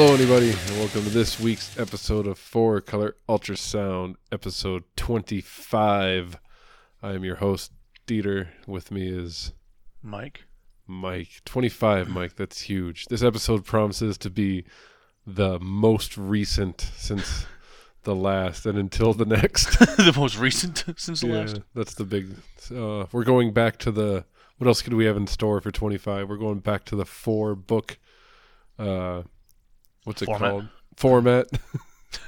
Hello, anybody, and welcome to this week's episode of Four Color Ultrasound, episode 25. I am your host, Dieter. With me is Mike. Mike. 25, Mike. That's huge. This episode promises to be the most recent since the last and until the next. the most recent since the yeah, last. that's the big. Uh, we're going back to the. What else could we have in store for 25? We're going back to the four book. Uh, what's it Format. called? Format.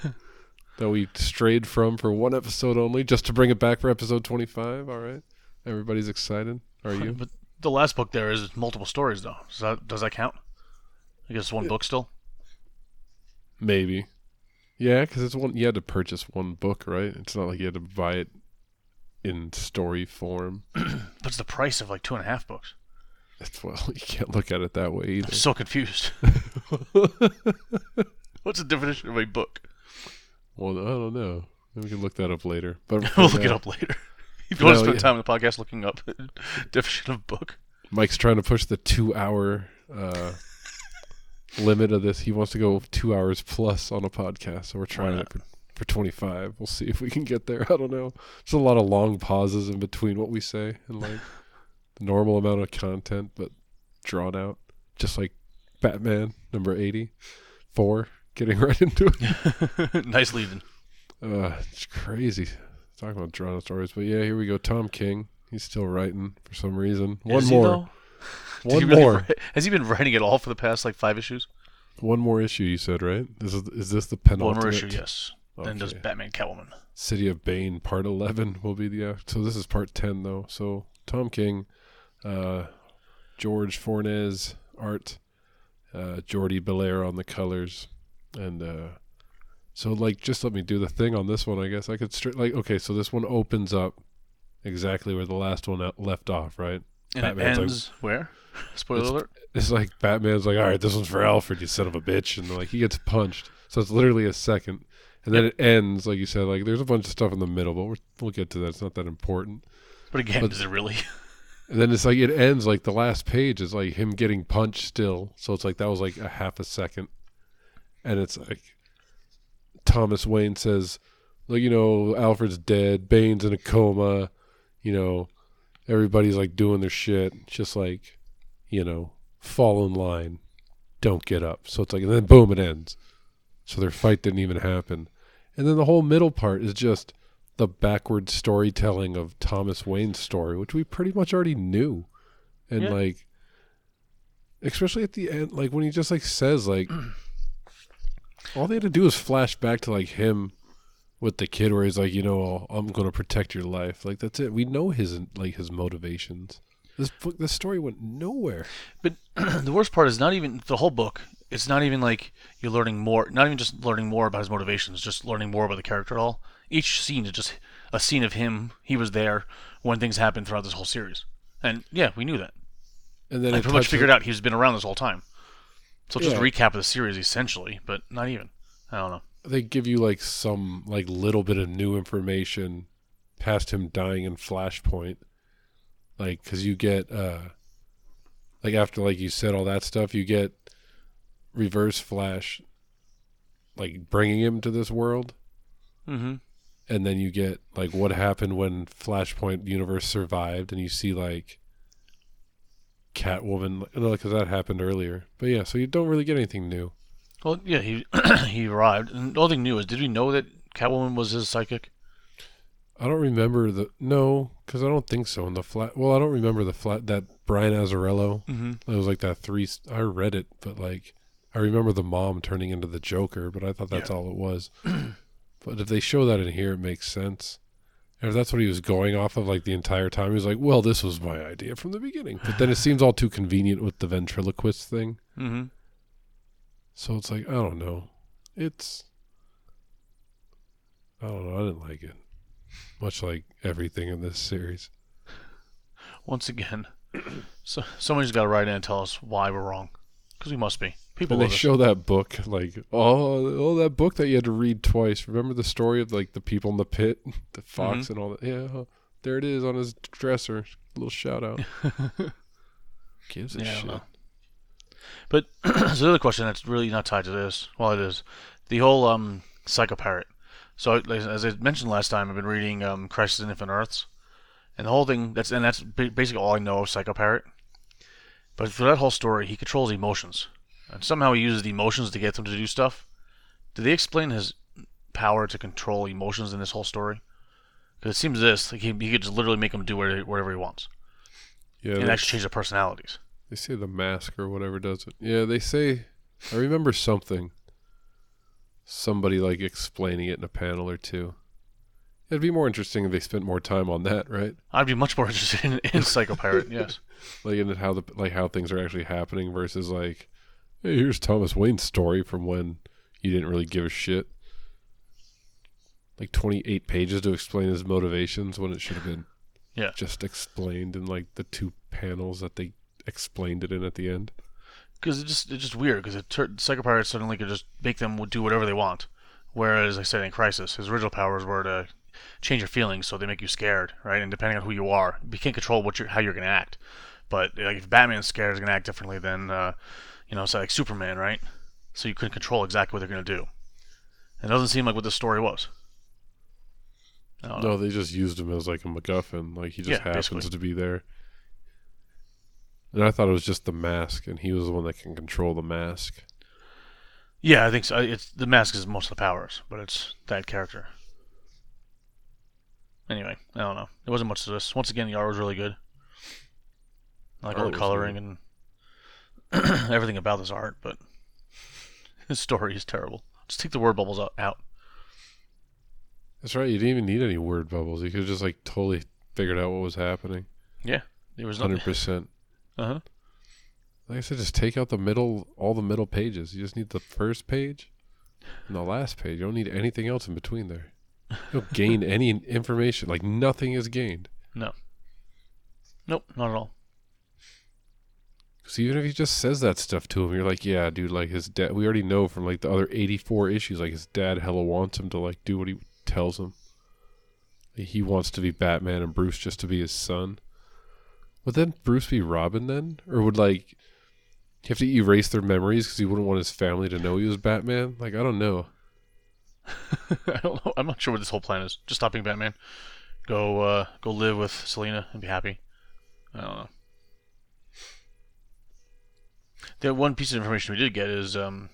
that we strayed from for one episode only, just to bring it back for episode 25. All right. Everybody's excited. Are you? But the last book there is multiple stories, though. Does that does that count? I guess one book still. Maybe. Yeah, because it's one. You had to purchase one book, right? It's not like you had to buy it in story form. But the price of like two and a half books. It's well, you can't look at it that way either. I'm so confused. What's the definition of a book? Well, I don't know. We can look that up later. But we'll look it up later. If you want to spend yeah. time in the podcast looking up definition of book, Mike's trying to push the two-hour uh, limit of this. He wants to go two hours plus on a podcast, so we're trying it for, for twenty-five. We'll see if we can get there. I don't know. There's a lot of long pauses in between what we say and like the normal amount of content, but drawn out, just like Batman number eighty-four. Getting right into it. nice lead-in. Uh, it's crazy. Talking about out stories, but yeah, here we go. Tom King. He's still writing for some reason. One Is more. though? Did he One really more. write- has he been writing it all for the past like five issues? One more issue. You said right? This is is this the penultimate? One more issue, yes. Then does Batman Catwoman. City of Bane Part Eleven will be the. Uh, so this is Part Ten though. So Tom King, uh, George Fornes art, uh, Jordie Bellaire on the colors, and uh, so like just let me do the thing on this one. I guess I could straight like okay. So this one opens up exactly where the last one left off. Right. And Batman's it like- ends where? Spoiler It's- alert. It's like Batman's like, all right, this one's for Alfred, you son of a bitch, and like he gets punched. So it's literally a second, and then it ends like you said. Like there's a bunch of stuff in the middle, but we're, we'll get to that. It's not that important. But again, But- is it really? And then it's like it ends like the last page is like him getting punched still. So it's like that was like a half a second, and it's like Thomas Wayne says, like you know, Alfred's dead, Bane's in a coma, you know, everybody's like doing their shit, just like, you know, fall in line, don't get up. So it's like, and then boom, it ends. So their fight didn't even happen, and then the whole middle part is just the backward storytelling of Thomas Wayne's story, which we pretty much already knew, and Yeah. like, especially at the end, like when he just like says like, all they had to do was flash back to like him with the kid, where he's like, you know, I'm going to protect your life. Like that's it. We know his like his motivations. This book, this story went nowhere. But the worst part is not even the whole book. It's not even like you're learning more. Not even just learning more about his motivations. Just learning more about the character at all. Each scene is just a scene of him. He was there when things happened throughout this whole series. And yeah, we knew that. And then I pretty much figured out he's been around this whole time. So just Yeah. a recap of the series essentially, but not even. I don't know. they give you like some like little bit of new information past him dying in Flashpoint, like because you get uh like after like you said all that stuff, you get Reverse Flash like bringing him to this world, Mm-hmm. And then you get like what happened when Flashpoint universe survived, and you see like Catwoman, because that happened earlier. But yeah, so you don't really get anything new. Well, yeah, he he arrived, and the only thing new is, did we know that Catwoman was his psychic? I don't remember the no, because I don't think so. In the flat, well, I don't remember the flat that Brian Azzarello. Mm-hmm. It was like that three. I read it, but like I remember the mom turning into the Joker, but I thought that's all it was. but if they show that in here, it makes sense. And if that's what he was going off of, like the entire time, he was like, "Well, this was my idea from the beginning." But then it seems all too convenient with the ventriloquist thing. Mm-hmm. So it's like I don't know. It's I don't know. I didn't like it. Much like everything in this series. Once again, so somebody's got to write in and tell us why we're wrong, because we must be. People And they show that book, like, oh, oh, that book that you had to read twice. Remember the story of like the people in the pit, the fox Mm-hmm. and all that? Yeah, there it is on his dresser. little shout out. Gives a Yeah, shit. But so the other question that's really not tied to this, well, it is the whole um, Psycho-Pirate. So as I mentioned last time, I've been reading um, Crisis in Infinite Earths, and the whole thing that's and that's basically all I know of Psycho-Pirate. But through that whole story, he controls emotions, and somehow he uses the emotions to get them to do stuff. Did they explain his power to control emotions in this whole story? Because it seems this like he, he could just literally make them do whatever, whatever he wants, Yeah, and actually change their personalities. they say the mask or whatever does it. Yeah, they say. I remember something. Somebody like explaining it in a panel or two. It'd be more interesting if they spent more time on that, right? I'd be much more interested in, in Psycho-Pirate. yes. Like in how the like how things are actually happening versus like, hey, here's Thomas Wayne's story from when you didn't really give a shit. Like twenty eight pages to explain his motivations when it should have been Yeah. just explained in like the two panels that they explained it in at the end. because it just it's just weird because tur- psychopirates suddenly could just make them do whatever they want, whereas like I said in Crisis, his original powers were to change your feelings so they make you scared, right? And depending on who you are, you can't control what you're how you're gonna act. But like if Batman's scared, he's gonna act differently than uh, you know, so like Superman, right? So you couldn't control exactly what they're gonna do. And it doesn't seem like what the story was. Don't know. No, they just used him as like a MacGuffin. Like he just Yeah, happens basically. to be there. And I thought it was just the mask, and he was the one that can control the mask. Yeah, I think so. It's the mask is most of the powers, but it's that character. Anyway, I don't know. It wasn't much to this. Once again, the art was really good. I like all the coloring and everything about this art, but his story is terrible. Just take the word bubbles out. That's right. You didn't even need any word bubbles. You could have just like totally figured out what was happening. Yeah, there was. Hundred percent. Uh huh. Like I said, just take out the middle, all the middle pages. You just need the first page and the last page. You don't need anything else in between there. You don't gain any information. Like nothing is gained. No. Nope, not at all. Because even if he just says that stuff to him, you're like, yeah, dude, like his dad. We already know from like the other 84 issues, like his dad hella wants him to like do what he tells him. He wants to be Batman and Bruce just to be his son. Would then Bruce be Robin then, or would like have to erase their memories because he wouldn't want his family to know he was Batman? Like I don't know. I don't know. I'm not sure what this whole plan is. Just stop being Batman. Go, uh, go live with Selena and be happy. I don't know. The one piece of information we did get is um,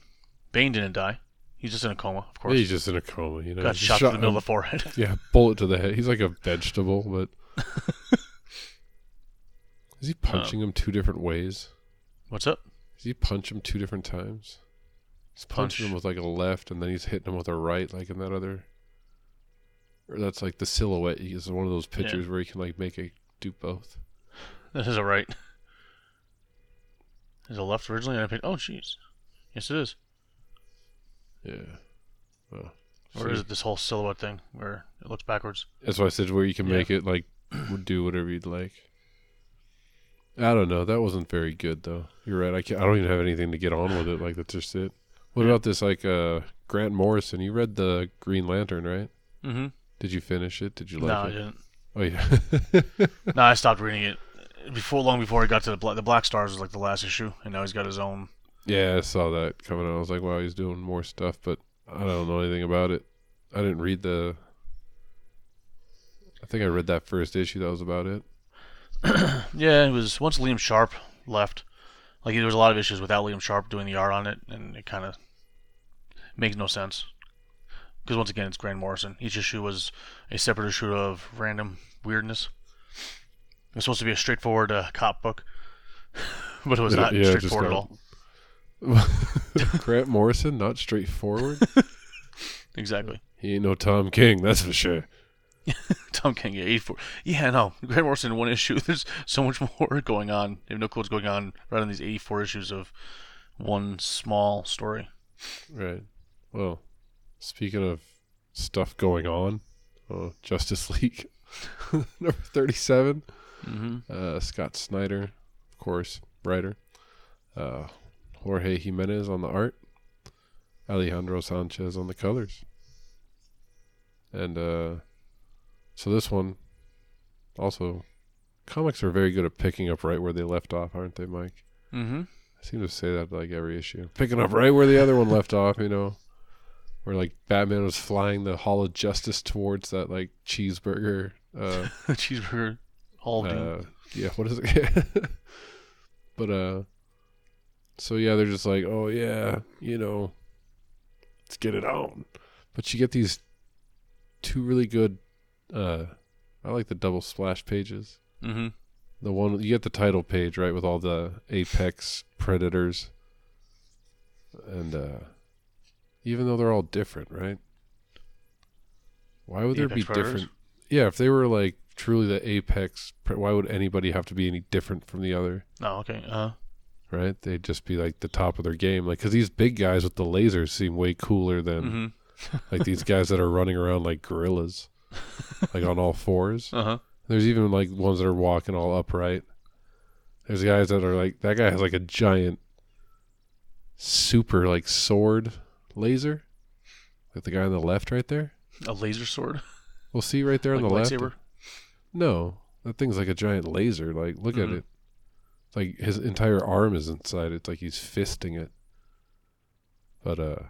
Bane didn't die. He's just in a coma, of course. He's just in a coma, you know. Got Just shot, in the middle him- of the forehead. Yeah, bullet to the head. He's like a vegetable, but is he punching him two different ways? What's up? Does he punch him two different times? He's punching Punch. him with like a left, and then he's hitting him with a right, like in that other. Or that's like the silhouette. He is one of those pictures where he can like make a do both. That is a right. Is it left originally? And I picked. Oh, jeez. Yes, it is. Yeah. Well, Or see, is it this whole silhouette thing where it looks backwards? That's why I said where you can Yeah. make it like do whatever you'd like. I don't know. That wasn't very good though. You're right. I can't, I don't even have anything to get on with it. Like that's just it. What Yeah. about this? Like uh, Grant Morrison. You read the Green Lantern, right? Mm-hmm. Did you finish it? Did you like no, like I didn't. Oh yeah. No, I stopped reading it before long before he got to the Black, the Black Stars was like the last issue, and now he's got his own. yeah, I saw that coming out. I was like, wow, he's doing more stuff, but I don't know anything about it. I didn't read the. I think I read that first issue. That was about it. Yeah, it was once Liam Sharp left. Like there was a lot of issues without Liam Sharp doing the art on it, and it kind of makes no sense. Because once again, it's Grant Morrison. Each issue was a separate issue of random weirdness. Was supposed to be a straightforward uh, cop book, but it was not yeah, straightforward at all. Grant Morrison, not straightforward. Exactly. he ain't no Tom King, that's for sure. Tom King, yeah, 84. Yeah, no. Grant Morrison one issue. There's so much more going on. You have no clue what's going on right on these 84 issues of one small story. Right. Well, speaking of stuff going on, uh, Justice League number thirty-seven. Mm-hmm. Uh, Scott Snyder, of course, writer. Uh, Jorge Jimenez on the art. Alejandro Sanchez on the colors. And uh, so this one, also, comics are very good at picking up right where they left off, aren't they, Mike? Mm-hmm. I seem to say that like every issue. Picking up right where the other one left off, you know. Where like Batman was flying the Hall of Justice towards that like cheeseburger uh Cheeseburger Doom. uh, yeah, what is it? but uh, so yeah, they're just like, oh yeah, you know, let's get it on. But you get these two really good. Uh, I like the double splash pages. Mm-hmm. The one you get the title page right with all the apex predators, and uh, even though they're all different, right? Why would The there be predators? different? Yeah, if they were like truly the apex, why would anybody have to be any different from the other? Oh, okay. Uh huh. Right? They'd just be like the top of their game. Like, because these big guys with the lasers seem way cooler than mm-hmm. like these guys that are running around like gorillas, like on all fours. Uh huh. There's even like ones that are walking all upright. There's guys that are like that guy has like a giant super like sword laser. Like the guy on the left right there. A laser sword. We'll see right there on like the left. No. That thing's like a giant laser. Like look at Mhm. it. It's like his entire arm is inside. It's like he's fisting it. But uh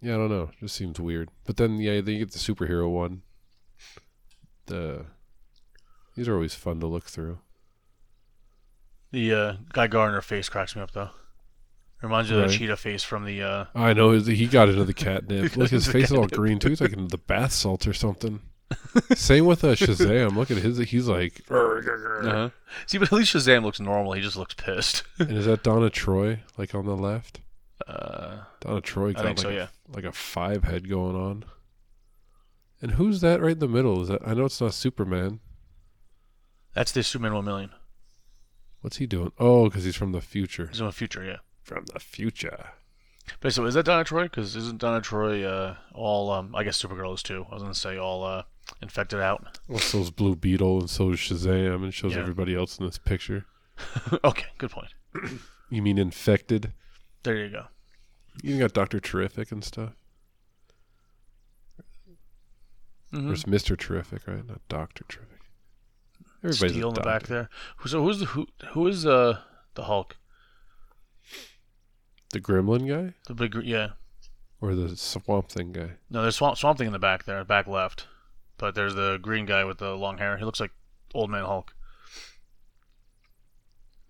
Yeah, I don't know. Just seems weird. But then yeah, then you get the superhero one. The these are always fun to look through. The uh, Guy Gardner face cracks me up though. Reminds you of Right. the cheetah face from the. Uh, I know he got into the catnip. Look, his face is all green too. He's like into the bath salts or something. Same with uh, Shazam. Look at his. He's like, uh See, but at least Shazam looks normal. He just looks pissed. and is that Donna Troy like on the left? Uh, Donna Troy got think like so, a, yeah. like a five head going on. And who's that right in the middle? Is that I know it's not Superman. that's the Superman one million. What's he doing? Oh, because he's from the future. He's in the future, yeah. From the future. But so is that Donna Troy? Because isn't Donna Troy uh, all? Um, I guess Supergirl is too. I was gonna say all uh, infected out. Well, so's Blue Beetle, and so is Shazam, and shows Yeah. everybody else in this picture. okay, good point. You mean infected? There you go. You got Doctor Terrific and stuff. Mhm. Or it's Mister Terrific, right? Not Doctor Terrific. Everybody's Steel in the back there. So who's the who? Who is uh the Hulk? The Gremlin guy The big yeah. or the Swamp Thing guy? No, there's Swamp, Swamp Thing in the back there, back left. But there's the green guy with the long hair. He looks like old man Hulk.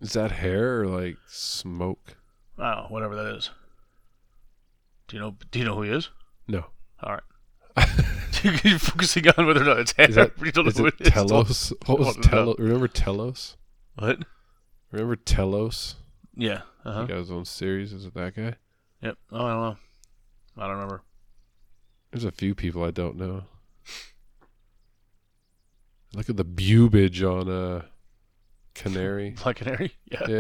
Is that hair or like smoke? Oh, whatever that is. Do you know? Do you know who he is? No. All right. You're focusing on whether or not it's hair. Is that you don't know is who it it is. Telos? What was know. Telos? Remember Telos? What? Remember Telos? Yeah. Uh huh. He got his own series. Is it that guy? Yep. Oh, I don't know. I don't remember. There's a few people I don't know. Look at the bubage on uh Canary. Black Canary. Yeah. yeah,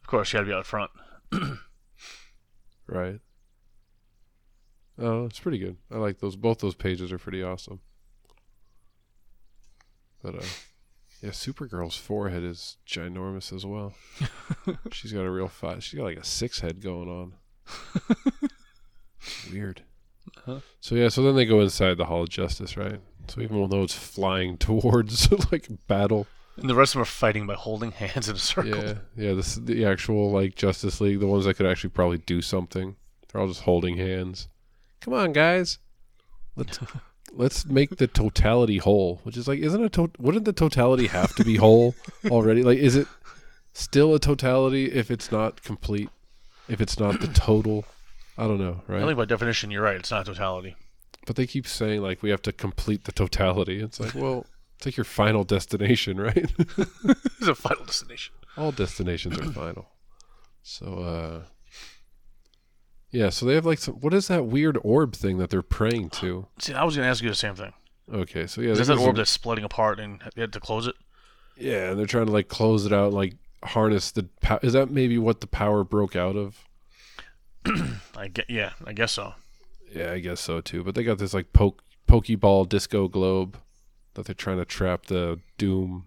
Of course, you got to be out front. right. Oh, it's pretty good. I like those. Both those pages are pretty awesome. But uh, yeah, Supergirl's forehead is ginormous as well. she's got a real five. She's got like a six head going on. Weird. Uh-huh. So yeah, so then they go inside the Hall of Justice, right? So even though it's flying towards like battle, And the rest of them are fighting by holding hands in a circle. yeah, yeah, this is the actual like Justice League, the ones that could actually probably do something. They're all just holding hands. Come on, guys. Let's let's make the totality whole. Which is like, isn't a to- wouldn't the totality have to be whole already? Like, is it still a totality if it's not complete? If it's not the total? I don't know, Right? I think by definition, you're right. It's not totality. But they keep saying like we have to complete the totality. It's like, well, it's like your final destination, right? It's a final destination. all destinations are final. So uh yeah, so they have like some what is that weird orb thing that they're praying to? See, I was going to ask you the same thing. Okay, so yeah, Is there's that orb that's splitting apart and they had to close it? yeah, and they're trying to like close it out, like harness the. pow- Is that maybe what the power broke out of? I get, yeah, I guess so. Yeah, I guess so too. But they got this like poke pokeball disco globe that they're trying to trap the Doom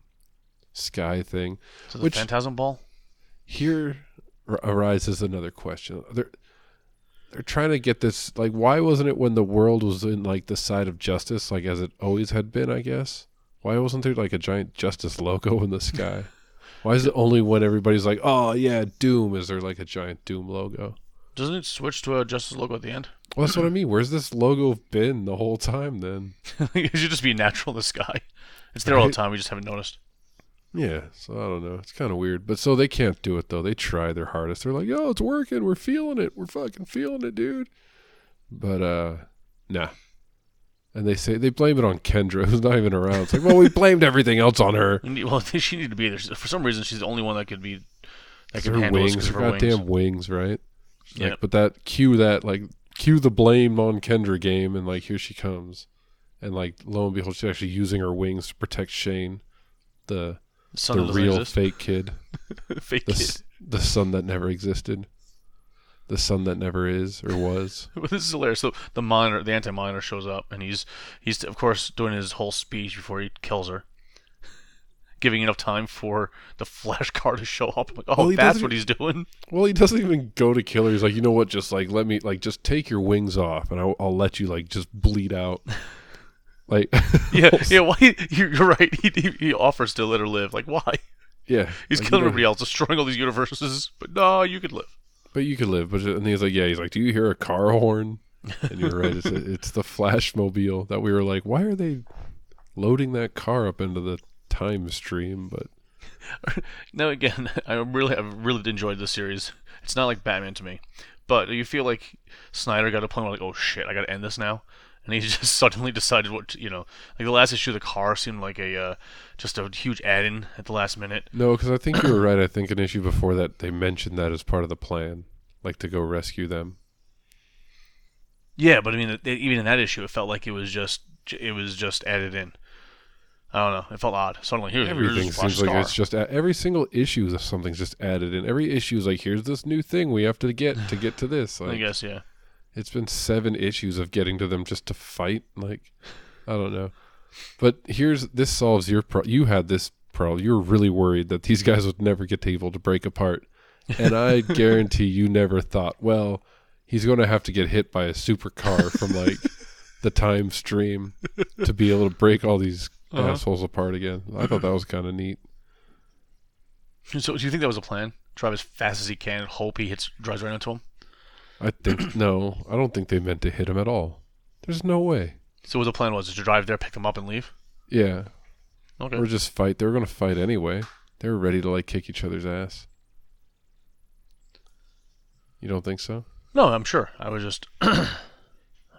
sky thing. So the Which- Phantasm Ball? here ar- arises another question. They're they're trying to get this like why wasn't it when the world was in like the side of justice like as it always had been, I guess? Why wasn't there like a giant justice logo in the sky? Why is it only when everybody's like, "Oh yeah, Doom"? Is there like a giant Doom logo? Doesn't it switch to a Justice logo at the end? Well, that's what I mean. Where's this logo been the whole time? Then it should just be natural in the sky. It's there all the time. We just haven't noticed. yeah. So I don't know. It's kind of weird. But so they can't do it though. They try their hardest. They're like, "Oh, it's working. We're feeling it. We're fucking feeling it, dude." But uh, nah. And they say they blame it on Kendra, who's not even around. It's like, well, we blamed everything else on her. Well, she needed to be there For some reason, she's the only one that could be that her can handle this her of her goddamn wings. wings, right? She's Yeah. Like, but that cue that like cue the blame on Kendra game, and like here she comes, and like lo and behold, she's actually using her wings to protect Shane, the The son the real exist. fake kid, fake the kid. the son that never existed, the son that never is or was. This is hilarious. So the monitor, the anti-monitor, shows up, and he's he's of course doing his whole speech before he kills her, giving enough time for the flash car to show up. Like, oh, Well, that's what he's doing. Well, he doesn't even go to kill her. He's like, you know what? Just like let me like just take your wings off, and I'll, I'll let you like just bleed out. Like Yeah, yeah. Why? You're you're right. He, he, offers to let her live. Like, why? yeah, He's like, you killing know- everybody else, destroying all these universes. But no, you could live. But you could live. But and he's like, yeah. He's like, do you hear a car horn? And you're right. It's a, it's the Flash mobile that we were like, why are they loading that car up into the time stream? But Now again, I really, I really enjoyed this series. It's not like Batman to me, but you feel like Snyder got a point where like, oh shit, I got to end this now, and he just suddenly decided what to- you know. Like the last issue, of the car seemed like a uh, just a huge add-in at the last minute. no, because I think you were right. I think an issue before that they mentioned that as part of the plan, like to go rescue them. Yeah, but I mean, even in that issue, it felt like it was just it was just added in. I don't know. It felt odd. Suddenly, here, Everything here's seems like it's just every single issue that something's just added in. Every issue is like, here's this new thing we have to get to get to this. I guess, yeah. It's been seven issues of getting to them just to fight. Like, I don't know. But here's this solves your pro. You had this problem. You were really worried that these guys would never get able to break apart, and I guarantee you never thought, well, he's going to have to get hit by a supercar from like the time stream to be able to break all these Uh-huh. assholes apart again. I thought that was kind of neat. So, do you think that was a plan? Drive as fast as he can, and hope he hits drives right into him. I think no, I don't think they meant to hit him at all. There's no way. So, what the plan was? To drive there, pick him up, and leave. Yeah, Okay. or just fight. They were going to fight anyway. They were ready to like kick each other's ass. You don't think so? No, I'm sure. I was just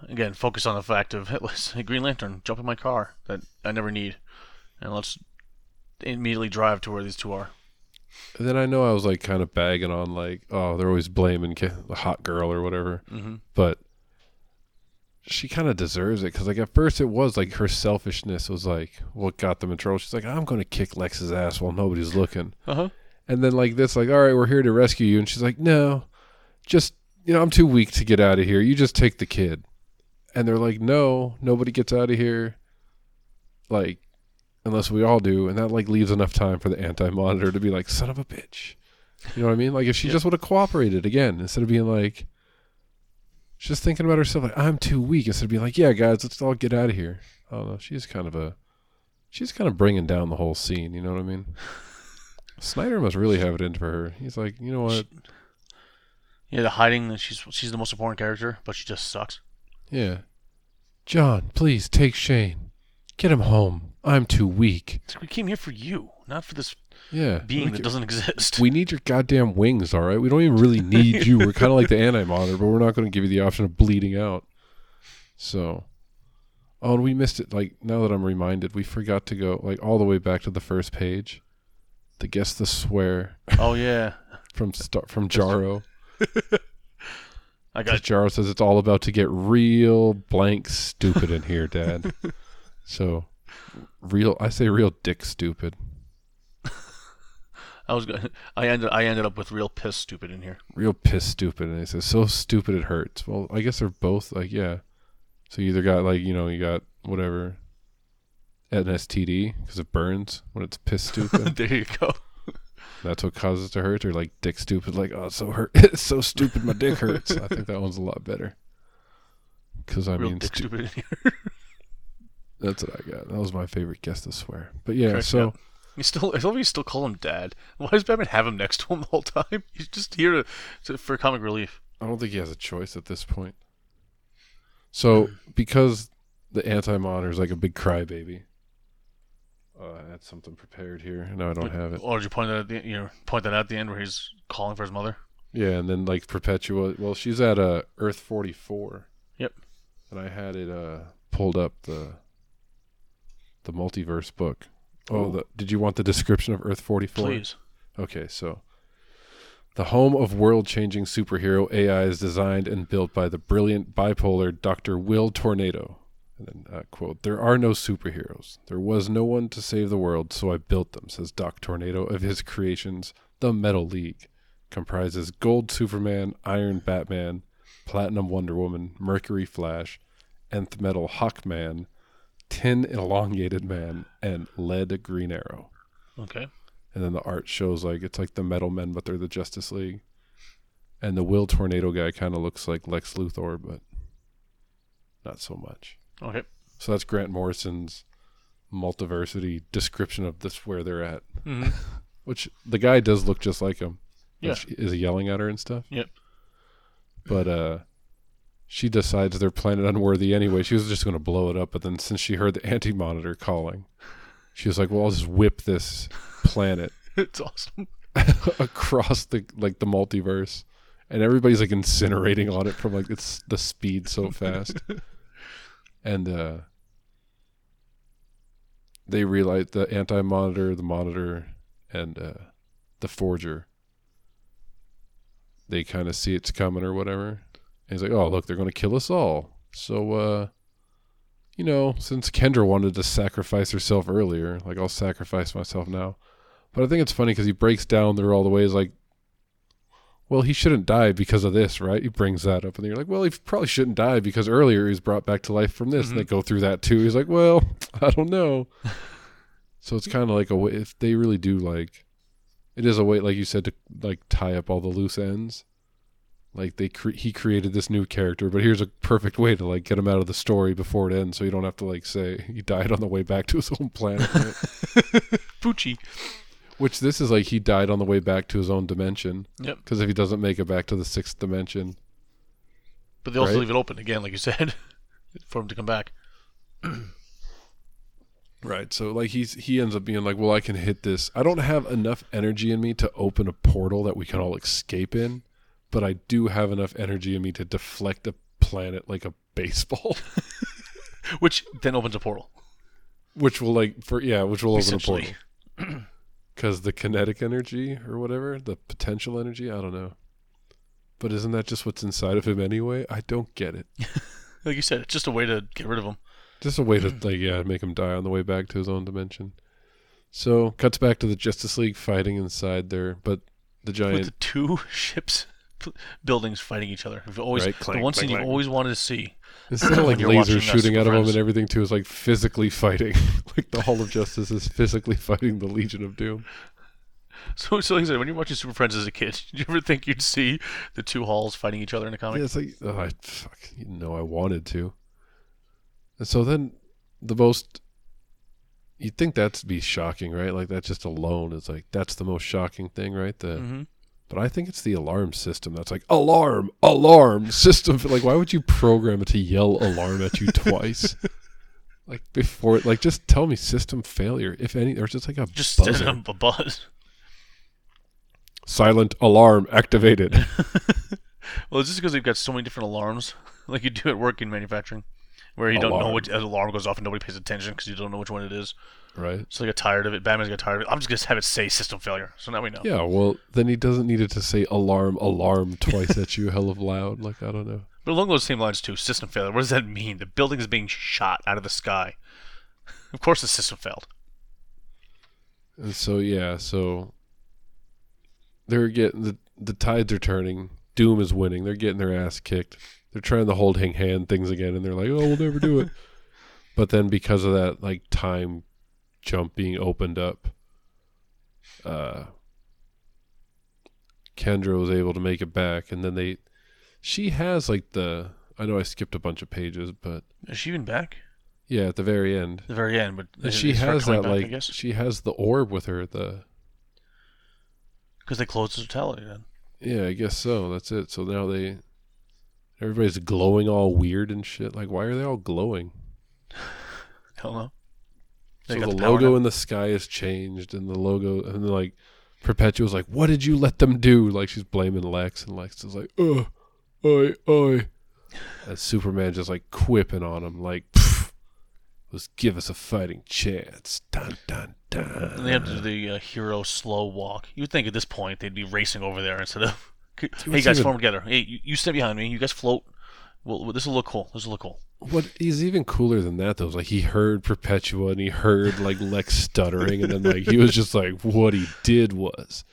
again focus on the fact of let's hey, Green Lantern, jump in my car that I never need, and let's immediately drive to where these two are. And then I know I was like kind of bagging on like, oh, they're always blaming the hot girl or whatever, Mm-hmm. but she kind of deserves it because like at first it was like her selfishness was like what got them in trouble. She's like, I'm gonna kick Lex's ass while nobody's looking. Uh huh. And then like this, like, all right, we're here to rescue you. And she's like, no, just you know, I'm too weak to get out of here. You just take the kid. And they're like, no, nobody gets out of here. Like, unless we all do. And that like leaves enough time for the anti-monitor to be like, son of a bitch. You know what I mean? Like if she Yeah. just would have cooperated again instead of being like, she's just thinking about herself like I'm too weak instead of being like, yeah, guys, let's all get out of here. I don't know. She's kind of a, she's kind of bringing down the whole scene. You know what I mean? Snyder must really have it in for her. He's like, you know what? Yeah, the hiding that she's she's the most important character, but she just sucks. Yeah. John, please take Shane. Get him home. I'm too weak. It's like, we came here for you, not for this Yeah. being that doesn't exist. we need your goddamn wings, all right? We don't even really need you. We're kind of like the anti-monitor, but we're not going to give you the option of bleeding out. So, oh, and we missed it. Like now that I'm reminded, we forgot to go like all the way back to the first page. The guess the swear oh yeah, from Star- from Jarro. I got Jarro says it's all about to get real blank stupid in here, Dad. so, real. I say real dick stupid. I was going I ended I ended up with real piss stupid in here. Real piss stupid, and he says so stupid it hurts. Well, I guess they're both like yeah. So you either got like you know you got whatever, an STD because it burns when it's piss stupid. there you go. That's what causes it to hurt, or like dick stupid, like oh it's so hurt, it's so stupid, my dick hurts. I think that one's a lot better. Because I real mean, dick stu- stupid. That's what I got. That was my favorite guess to swear. But yeah, Correct, so He's still. I love he still call him dad. Why does Batman have him next to him the whole time? He's just here to, to for comic relief. I don't think he has a choice at this point. So because the anti monitor is like a big crybaby. Uh, I had something prepared here. No, I don't have it. Or did you point that at the you know point that out at the end where he's calling for his mother? Yeah, and then like Perpetua. Well, she's at uh, Earth forty four. Yep. And I had it uh, pulled up the the multiverse book. Oh, the, did you want the description of Earth forty four? Please. Okay, so the home of world-changing superhero AI is designed and built by the brilliant bipolar Dr. Will Tornado. And then uh, quote: "There are no superheroes. There was no one to save the world, so I built them." Says Doc Tornado of his creations, the Metal League, comprises Gold Superman, Iron Batman, Platinum Wonder Woman, Mercury Flash, Nth Metal Hawkman, Tin Elongated Man, and Lead Green Arrow Okay. and then the art shows like it's like the metal men but they're the justice league and the will tornado guy kind of looks like lex luthor but not so much Okay. so that's grant morrison's multiversity description of this where they're at hmm which the guy does look just like him Yeah. is yelling at her and stuff Yep. but uh she decides they're planet unworthy anyway she was just going to blow it up but then since she heard the anti-monitor calling she was like well i'll just whip this planet it's awesome. across the like the multiverse and everybody's like incinerating on it from like it's the speed so fast and uh they realize the anti-monitor the monitor and uh the forger they kind of see it's coming or whatever and he's like oh look they're going to kill us all so uh you know since kendra wanted to sacrifice herself earlier like i'll sacrifice myself now but I think it's funny because he breaks down there all the way. He's like, well, he shouldn't die because of this, right? He brings that up, and then you're like, well, he probably shouldn't die because earlier he was brought back to life from this. And they mm-hmm. go through that too. He's like, well, I don't know. so it's kind of like a way if they really do like, it is a way, like you said, to like tie up all the loose ends. Like they cre- he created this new character, but here's a perfect way to like get him out of the story before it ends, so you don't have to like say he died on the way back to his own planet. right? Poochie. Which this is like he died on the way back to his own dimension. Yep. Because if he doesn't make it back to the sixth dimension, But they also Right. leave it open again, like you said, for him to come back. right? So like he's he ends up being like, well, I can hit this. I don't have enough energy in me to open a portal that we can all escape in, but I do have enough energy in me to deflect a planet like a baseball, Which then opens a portal. which will like for yeah, which will open a portal. because the kinetic energy or whatever, the potential energy, I don't know. But isn't that just what's inside of him anyway? I don't get it. Like you said, it's just a way to get rid of him. Just a way to mm. like yeah make him die on the way back to his own dimension. So cuts back to the Justice League fighting inside there, but the With giant the two ships buildings fighting each other. You've always Right, the one clank, scene you've always wanted to see. instead of like when you're watching, lasers shooting out of them and everything too, is like physically fighting. like the Hall of Justice is physically fighting the Legion of Doom. So, so like I said, when you're watching Super Friends as a kid, did you ever think you'd see the two halls fighting each other in a comic? Yeah, it's like oh, I fuck, you know I wanted to. And so then the most you'd think that's be shocking, right? Like that just alone is like that's the most shocking thing, right? The hmm But I think it's the alarm system that's like alarm, alarm system. Like, why would you program it to yell alarm at you twice? Like before, like just tell me system failure, if any, or just like a Just buzzer. a, buzz. silent alarm activated. Well, it's just because they've got so many different alarms, like you do at work in manufacturing, where you don't know Alarm. which an alarm goes off and nobody pays attention because you don't know which one it is. right? So they got tired of it. Batman's got tired of it. I'm just gonna have it say system failure. So now we know. Yeah. Well, then he doesn't need it to say alarm, alarm twice at you, hell of loud. Like I don't know. But along those same lines too, system failure. What does that mean? The building is being shot out of the sky. Of course, the system failed. And so yeah, so they're getting the the tides are turning. Doom is winning. They're getting their ass kicked. They're trying to hold hang hand things again, and they're like, "Oh, we'll never do it." but then because of that like time jump being opened up, uh, Kendra was able to make it back, and then they, she has like the. I know I skipped a bunch of pages, but Is she even back? Yeah, at the very end. the very end, but they- And she they has that back, I like guess, she has the orb with her. The because they closed the totality. Then yeah, I guess so. That's it. So now they everybody's glowing all weird and shit. Like, why are they all glowing? I don't know. They so the, the logo in the sky has changed, and the logo and then like Perpetua's like, "What did you let them do?" Like she's blaming Lex, and Lex is like, "Uh, oi, oi," and Superman just like quipping on him, like, "Let's give us a fighting chance." Dun dun dun. And they have to do the uh, hero slow walk. You'd think at this point they'd be racing over there instead of, hey guys, even- form together. Hey, you, you stay behind me. You guys float. Well, this will look cool. This will look cool. What is even cooler than that though is like he heard Perpetua and he heard like Lex stuttering and then like he was just like what he did was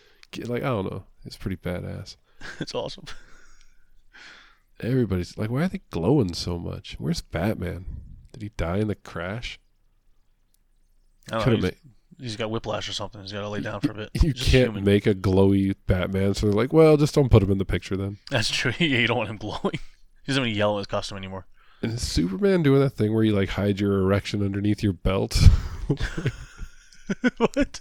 like I don't know it's pretty badass. it's awesome. Everybody's like why are they glowing so much? Where's Batman? Did he die in the crash? I don't know, Could've he's, got whiplash or something. He's got to lay down for a bit. You just can't human. make a glowy Batman, so they're like, well, just don't put him in the picture then. That's true. yeah, you don't want him glowing. He doesn't to yell in his costume anymore. And is Superman doing that thing where you like hide your erection underneath your belt? what?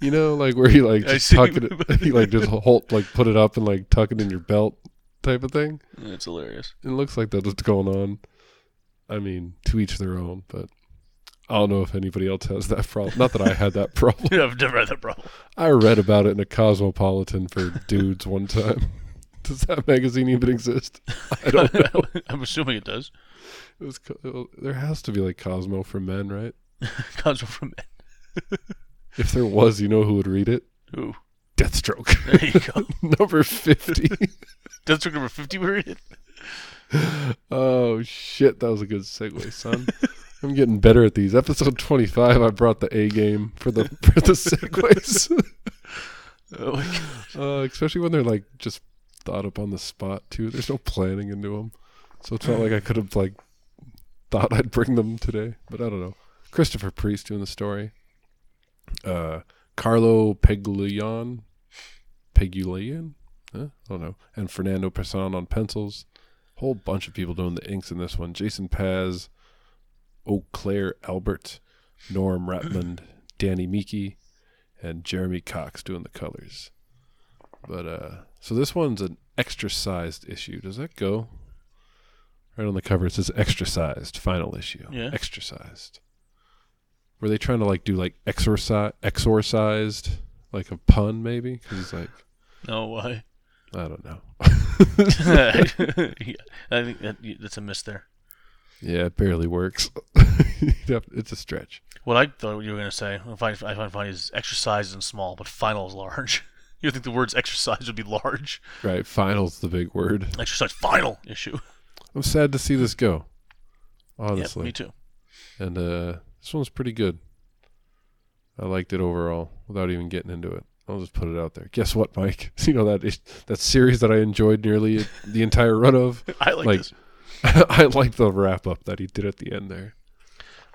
you know, like where you like just tuck it, you like just hold, like put it up and like tuck it in your belt type of thing. It's hilarious. It looks like that's what's going on. I mean, to each their own, but I don't know if anybody else has that problem. Not that I had that problem. I've never had that problem. I read about it in a Cosmopolitan for dudes one time. Does that magazine even exist? I don't know. I'm assuming it does. It was, there has to be like Cosmo for men, right? Comes from men. If there was, you know who would read it? Who? Deathstroke. There you go. Number 50. Deathstroke number 50 we read it. oh, shit. That was a good segue, son. I'm getting better at these. Episode 25, I brought the A game for the for the segues. Oh, my God. uh, especially when they're like just thought up on the spot, too. There's no planning into them. So it's not like I could have like thought I'd bring them today, but I don't know. Christopher Priest doing the story. Uh, Carlo Pagulayan, Pegulian, huh? I don't know, and Fernando Pesson on pencils. Whole bunch of people doing the inks in this one. Jason Paz, Oclair Albert, Norm Rapmund, Danny Miki, and Jeremy Cox doing the colors. But uh, so this one's an extra sized issue. Does that go? Right on the cover it says extra sized final issue. Yeah. Extra sized. Were they trying to like do like exorci- exorcised, like a pun maybe? Because he's like, No, why? I don't know. I think that, that's a miss there. Yeah, it barely works. It's a stretch. What I thought you were going to say, I find, I find funny, is exercise is small, but final is large. You think the words exercise would be large? Right, final's the big word. Exercise final issue. I'm sad to see this go. Yep, Honestly. me too. And uh, this one's pretty good. I liked it overall without even getting into it. I'll just put it out there. Guess what, Mike? You know that that series that I enjoyed nearly the entire run of. I like, Like- this. I like the wrap up that he did at the end there.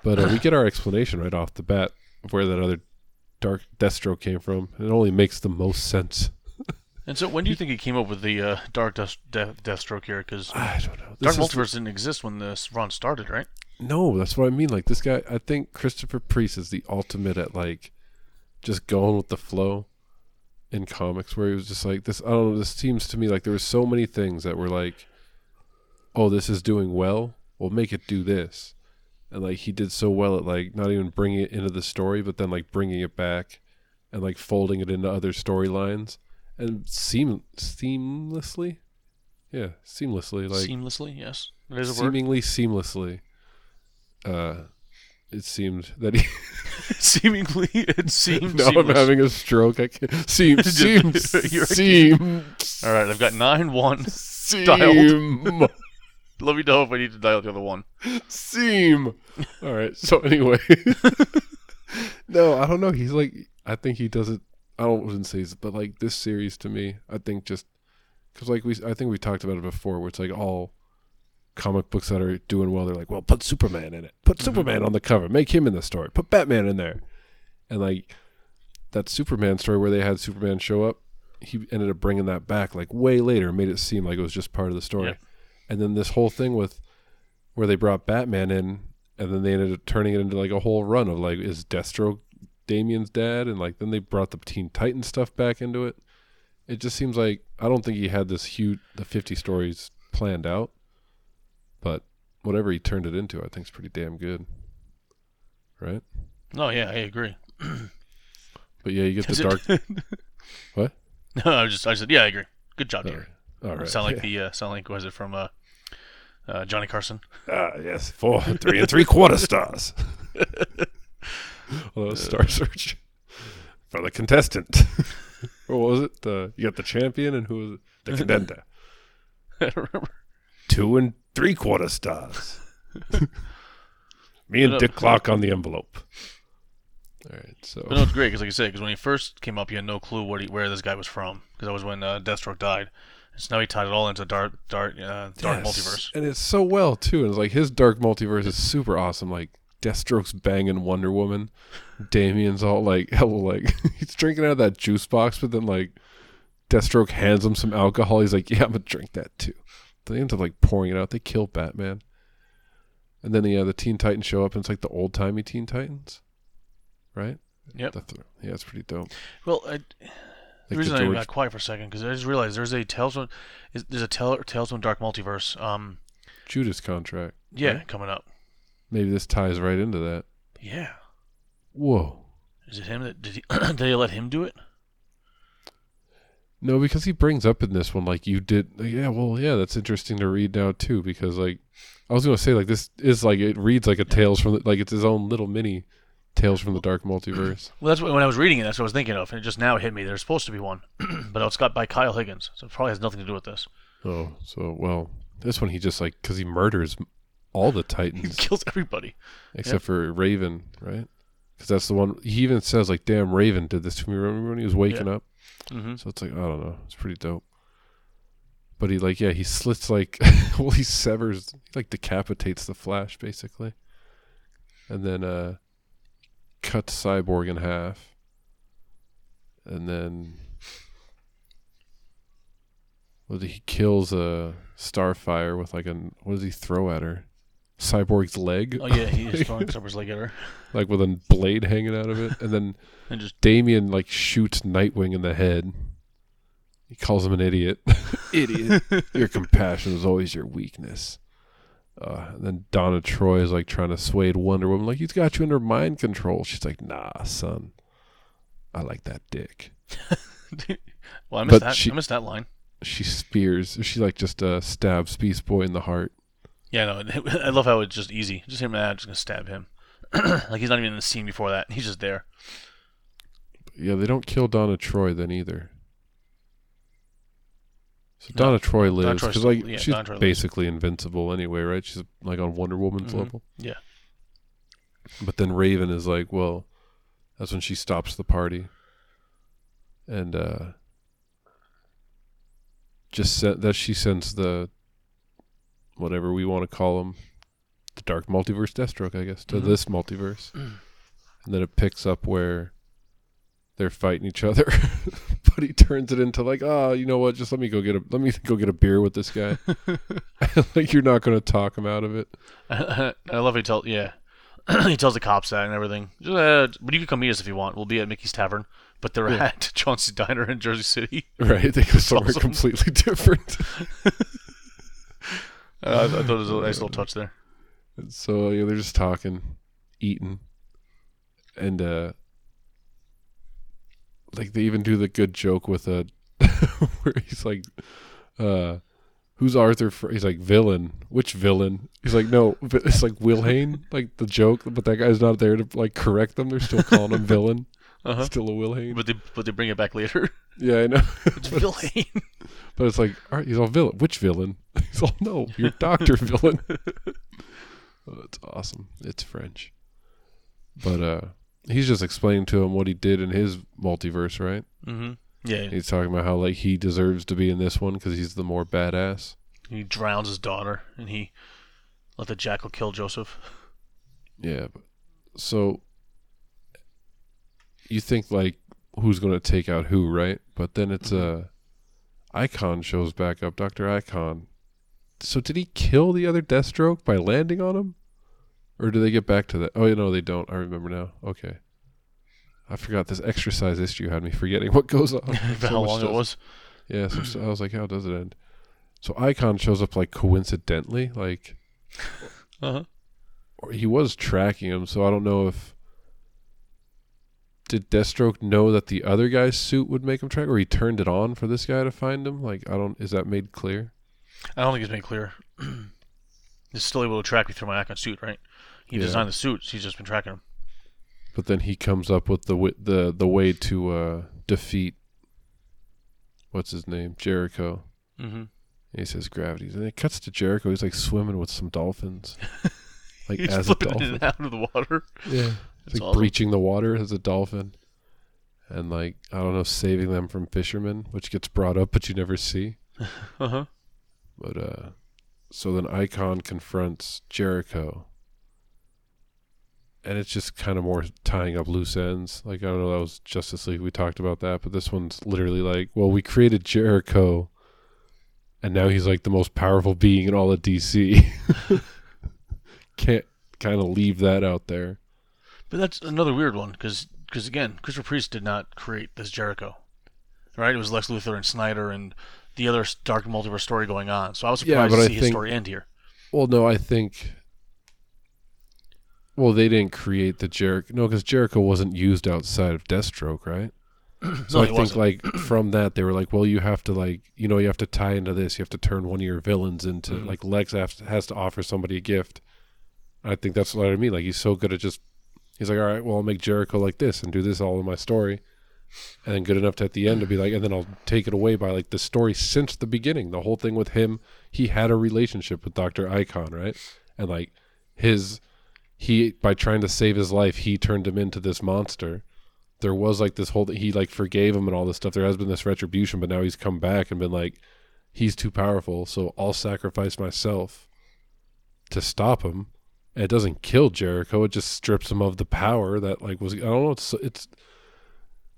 But uh, we get our explanation right off the bat of where that other dark Deathstroke came from. It only makes the most sense. And so, when do you think he came up with the uh, Dark Death, Death, Deathstroke here? Because I don't know. Dark This is- Multiverse didn't exist when this run started, right? No, that's what I mean. Like this guy, I think Christopher Priest is the ultimate at like just going with the flow in comics. Where he was just like this. I don't know. This seems to me like there were so many things that were like, oh, this is doing well. We'll make it do this, and like he did so well at like not even bringing it into the story, but then like bringing it back and like folding it into other storylines and seam seamlessly. Yeah, seamlessly. Like Seamlessly, yes. That is a word. seamlessly. Uh, it seemed that he. Seemingly, it seems. now I'm having a stroke. I can't. Seem, seem, seem, All right, I've got nine one. seem, Let me know if I need to dial the other one. Seam. All right. So anyway, no, I don't know. He's like, I think he does it. I don't wouldn't say, but like this series to me, I think just because like we, I think we talked about it before, where it's like all comic books that are doing well, they're like, well, put Superman in it, put mm-hmm. Superman on the cover, make him in the story, put Batman in there, and like that Superman story where they had Superman show up, he ended up bringing that back like way later, made it seem like it was just part of the story, Yeah. And then this whole thing with where they brought Batman in and then they ended up turning it into like a whole run of like is Deathstroke Damian's dad, and like then they brought the Teen Titan stuff back into it. It just seems like I don't think he had this huge the fifty stories planned out, but whatever he turned it into, I think is pretty damn good. Right? No, yeah, I agree. But yeah, you get Is the it- dark. What? No, I was just I said yeah, I agree. Good job, dear. All right. Sound like the uh, sound like was it from uh, uh, Johnny Carson? Ah, yes, four, three and three quarter stars. well, that was Star Search for the contestant. what was it? The you got the champion and who was it? The contender. I don't remember. Two and three quarter stars. Me and Dick Clark on the envelope. All right, so But no, it's great because, like I said, because when he first came up, you had no clue what he, where this guy was from because that was when uh, Deathstroke died. So now he tied it all into dark, dark, uh, dark Yes. multiverse. and it's so well too. And it's like his dark multiverse is super awesome. Like Deathstroke's banging Wonder Woman, Damian's all like hell like he's drinking out of that juice box, but then like Deathstroke hands him some alcohol. He's like, "Yeah, I'm gonna drink that too." They end up like pouring it out. They kill Batman, and then yeah, the Teen Titans show up, and it's like the old timey Teen Titans, right? Yep. The th- yeah, it's pretty dope. Well, I, Like the reason the I got quiet for a second because I just realized there's a Tales from is, there's a Tale, Tales from Dark Multiverse. Um, Judas contract. yeah, Right. coming up. Maybe this ties right into that. Yeah, Whoa. is it him that did? He, did they let him do it? No, because he brings up in this one like you did. Yeah, well, yeah, that's interesting to read now too. Because like I was gonna say, like this is like it reads like a Tales from the, like it's his own little mini Tales from the Dark Multiverse. Well, that's what, when I was reading it. That's what I was thinking of, and it just now hit me. There's supposed to be one, but it's got by Kyle Higgins, so it probably has nothing to do with this. oh, so well, this one he just like because he murders all the Titans. He kills everybody. except for Raven, right? Because that's the one he even says like, "Damn, Raven did this to me." Remember when he was waking up? hmm So it's like I don't know, it's pretty dope. But he like yeah, he slits like well he severs he like decapitates the Flash basically. And then uh cuts Cyborg in half. And then well, he kills a Starfire with like a what does he throw at her? Cyborg's leg, Oh yeah, he is throwing Supper's leg at her, like with a blade hanging out of it, and then and just Damian like shoots Nightwing in the head. He calls him an idiot. idiot. Your compassion is always your weakness. Uh, and then Donna Troy is like trying to sway Wonder Woman, like he's got you under mind control. She's like, "Nah, son, I like that dick." well, I missed But that. she- I missed that line. She spears. She like just uh, stabs Beast Boy in the heart. Yeah, no, I love how it's just easy. Just him, ah, I'm just gonna stab him. like he's not even in the scene before that. He's just there. Yeah, they don't kill Donna Troy then either. So No, Donna Troy lives because like yeah, she's Troy lives. basically invincible anyway, right? She's like on Wonder Woman's Mhm. level. Yeah. But then Raven is like, well, that's when she stops the party, and uh just sent, that she sends the whatever we want to call him, the Dark Multiverse Deathstroke, I guess, to Mhm. this multiverse, and then it picks up where they're fighting each other, but he turns it into like, oh, you know what? Just let me go get a let me go get a beer with this guy. like you're not going to talk him out of it. I love how he tells. Yeah, he tells the cops that and everything. Just, uh, but you can come meet us if you want. We'll be at Mickey's Tavern, but they're Yeah. at Chauncey Diner in Jersey City. Right, they go somewhere awesome. completely different. Uh, I thought it was a nice little touch there. So yeah, they're just talking, eating, and uh like they even do the good joke with a where he's like, uh who's Arthur? Fr-? He's like villain. Which villain? He's like no, it's like Wilhane, like the joke, but that guy's not there to like correct them. They're still calling him villain. Uh-huh. Still a Wilhane. But they but they bring it back later. yeah, I know. It's But Villain. But it's like, all right, he's all villain. Which villain? He's all no, you're Doctor Villain. oh, it's awesome. It's French. But uh he's just explaining to him what he did in his multiverse, right? hmm Yeah, He's talking about how like he deserves to be in this one because he's the more badass. he drowns his daughter, and he let the jackal kill Joseph. Yeah. But, so you think like who's going to take out who, right? But then it's uh Ikon shows back up, Doctor Ikon. So did he kill the other Deathstroke by landing on him? Or do they get back to that? Oh, no, they don't. I remember now. Okay. I forgot this exercise issue had me forgetting what goes on. So how long it was. Yeah, so, so I was like, how does it end? So Ikon shows up like coincidentally, like Uh-huh. or he was tracking him, so I don't know if did Deathstroke know that the other guy's suit would make him track, or he turned it on for this guy to find him? Like, I don't. Is that made clear? I don't think it's made clear. He's still able to track me through my icon suit, right? He Yeah. designed the suits. He's just been tracking them. But then he comes up with the wi- the the way to uh, defeat what's his name Jericho. Mm-hmm. And he says gravities, and it cuts to Jericho. He's like swimming with some dolphins, like He's as a dolphin. out of the water. Yeah, like awesome. breaching the water as a dolphin, and like I don't know, saving them from fishermen, which gets brought up but you never see. Uh huh. But uh, so then Ikon confronts Jericho, and it's just kind of more tying up loose ends. Like I don't know, that was Justice League. We talked about that, but this one's literally like, well, we created Jericho, and now he's like the most powerful being in all of DC. Can't kind of leave that out there. But that's another weird one because because again, Christopher Priest did not create this Jericho, right? It was Lex Luthor and Snyder and the other Dark Multiverse story going on. So I was surprised but to I see his story end here. Well, no, I think. Well, they didn't create the Jericho. No, because Jericho wasn't used outside of Deathstroke, right? So No, I think wasn't. like from that they were like, well, you have to like, you know, you have to tie into this. You have to turn one of your villains into Mhm. like Lex has, has to offer somebody a gift. I think that's what I mean. Like he's so good at just. He's like, all right, well, I'll make Jericho like this and do this all in my story, and then good enough to at the end to be like, and then I'll take it away by like the story since the beginning. The whole thing with him, he had a relationship with Doctor Ikon, right? And like his, he by trying to save his life, he turned him into this monster there was like this whole thing he like forgave him and all this stuff. There has been this retribution, but now he's come back and been like, he's too powerful, so I'll sacrifice myself to stop him. And it doesn't kill Jericho; it just strips him of the power that like was. I don't know. It's it's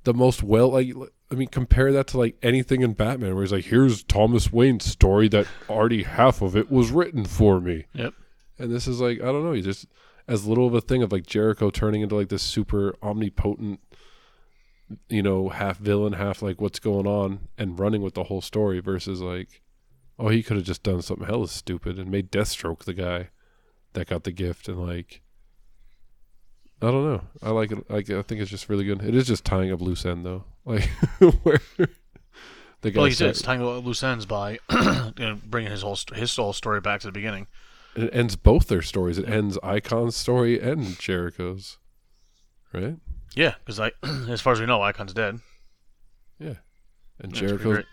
the most well like. I mean, compare that to like anything in Batman, where he's like, "Here's Thomas Wayne's story that already half of it was written for me." Yep. And this is like I don't know. You just as little of a thing of like Jericho turning into like this super omnipotent, you know, half villain, half like what's going on, and running with the whole story versus like, oh, he could have just done something hella stupid and made Deathstroke the guy that got the gift and like. I don't know. I like it. Like, I think it's just really good. It is just tying up loose end though. Like where the guy Well, like you said, it's tying up loose ends by you know, bringing his whole st- his whole story back to the beginning. It ends both their stories. It ends Ikon's story and Jericho's. Right? Yeah, because I, as far as we know, Ikon's dead. Yeah, and That's Jericho's.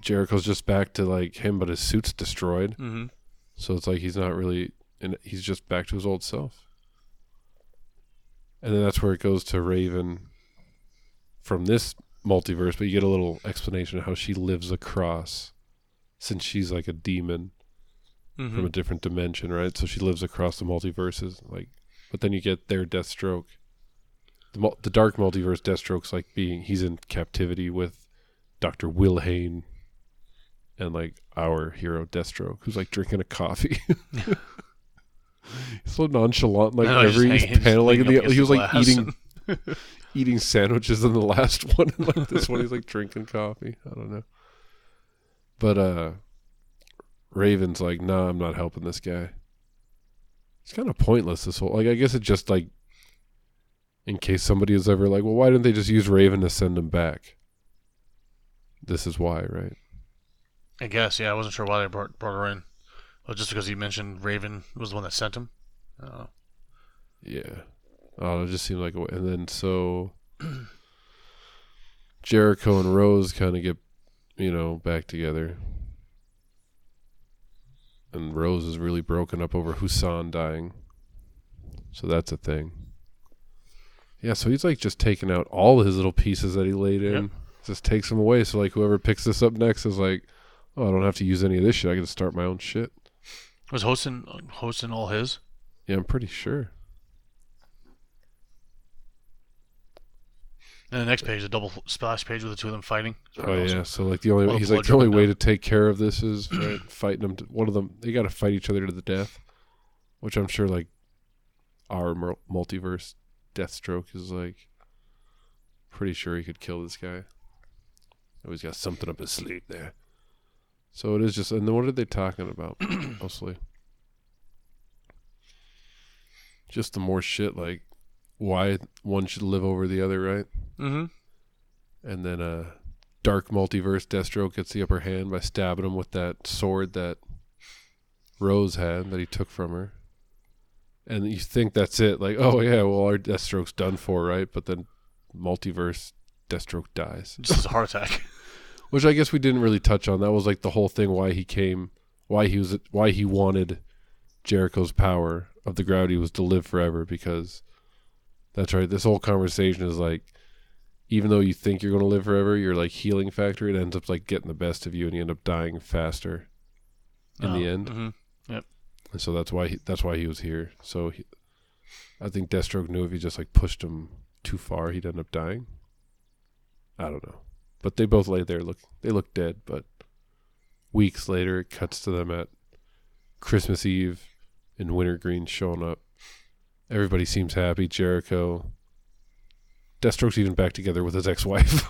Jericho's just back to like him, but his suit's destroyed. Mm-hmm. So it's like he's not really, and he's just back to his old self. And then that's where it goes to Raven from this multiverse, but you get a little explanation of how she lives across, since she's like a demon Mm-hmm. from a different dimension, right? So she lives across the multiverses, like. But then you get their Deathstroke. The, the dark multiverse Deathstroke's like being he's in captivity with Doctor Wilhane and like our hero Deathstroke, who's like drinking a coffee. he's so nonchalant, like just every panel. Like the, he was like eating eating sandwiches in the last one, and like this one he's like drinking coffee. I don't know, but uh, Raven's like, nah, I'm not helping this guy. It's kind of pointless. This whole like, I guess it just like, in case somebody is ever like, well, why didn't they just use Raven to send him back? This is why, right? I guess, yeah. I wasn't sure why they brought, brought her in. Well, just because he mentioned Raven was the one that sent him. Yeah. Oh, it just seemed like a. And then so Jericho and Rose kind of get, you know, back together. And Rose is really broken up over Husan dying. So that's a thing. Yeah, so he's like just taking out all his little pieces that he laid in. Yep. Just takes them away. So like whoever picks this up next is like, oh, I don't have to use any of this shit. I can start my own shit. Was hosting uh, hosting all his? Yeah, I'm pretty sure. And the next page, a double splash page with the two of them fighting. Oh awesome. yeah, so like the only he's like the only way down. to take care of this is right, fighting them. To, one of them they got to fight each other to the death, which I'm sure like our multiverse Deathstroke is like pretty sure he could kill this guy. Oh, Always got something up his sleeve there. So it is just. And then what are they talking about mostly? Just the more shit like why one should live over the other, right? Mm-hmm. And then uh Dark Multiverse Deathstroke gets the upper hand by stabbing him with that sword that Rose had that he took from her. And you think that's it, like, oh yeah, well our Deathstroke's done for, right? But then Multiverse Deathstroke dies. Just a heart attack. Which I guess we didn't really touch on. That was like the whole thing why he came why he was why he wanted Jericho's power of the gravity was to live forever because that's right. This whole conversation is like even though you think you're going to live forever, your like healing factor it ends up like getting the best of you, and you end up dying faster in the end. hmm And so that's why he, that's why he was here. So he, I think Deathstroke knew if he just like pushed him too far, he'd end up dying. I don't know, but they both lay there look they look dead. But weeks later, it cuts to them at Christmas Eve and Wintergreen showing up. Everybody seems happy. Jericho. Deathstroke's even back together with his ex-wife.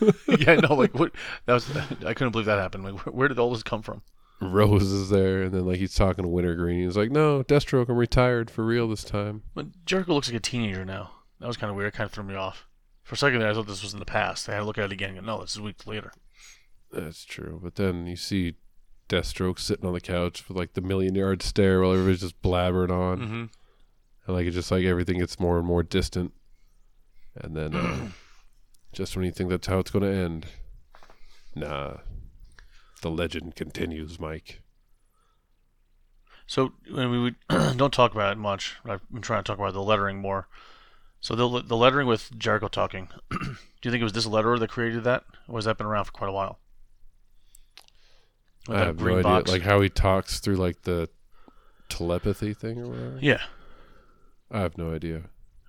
yeah, no, like what? That was I couldn't believe that happened. Like, where, where did all this come from? Rose is there, and then like he's talking to Wintergreen. He's like, "No, Deathstroke, I'm retired for real this time." But Jericho looks like a teenager now. That was kind of weird. It kind of threw me off. For a second there, I thought this was in the past. I had to look at it again. and No, this is weeks later. That's true. But then you see Deathstroke sitting on the couch with like the million yard stare while everybody's just blabbering on. Mm-hmm. And like it's just like everything gets more and more distant. And then uh, just when you think that's how it's going to end, nah. The legend continues, Mike. So when we don't talk about it much. I've been trying to talk about the lettering more. So the the lettering with Jericho talking. do you think it was this letterer that created that, or has that been around for quite a while? With I have no idea. box? Like how he talks through like the telepathy thing or whatever. yeah. I have no idea.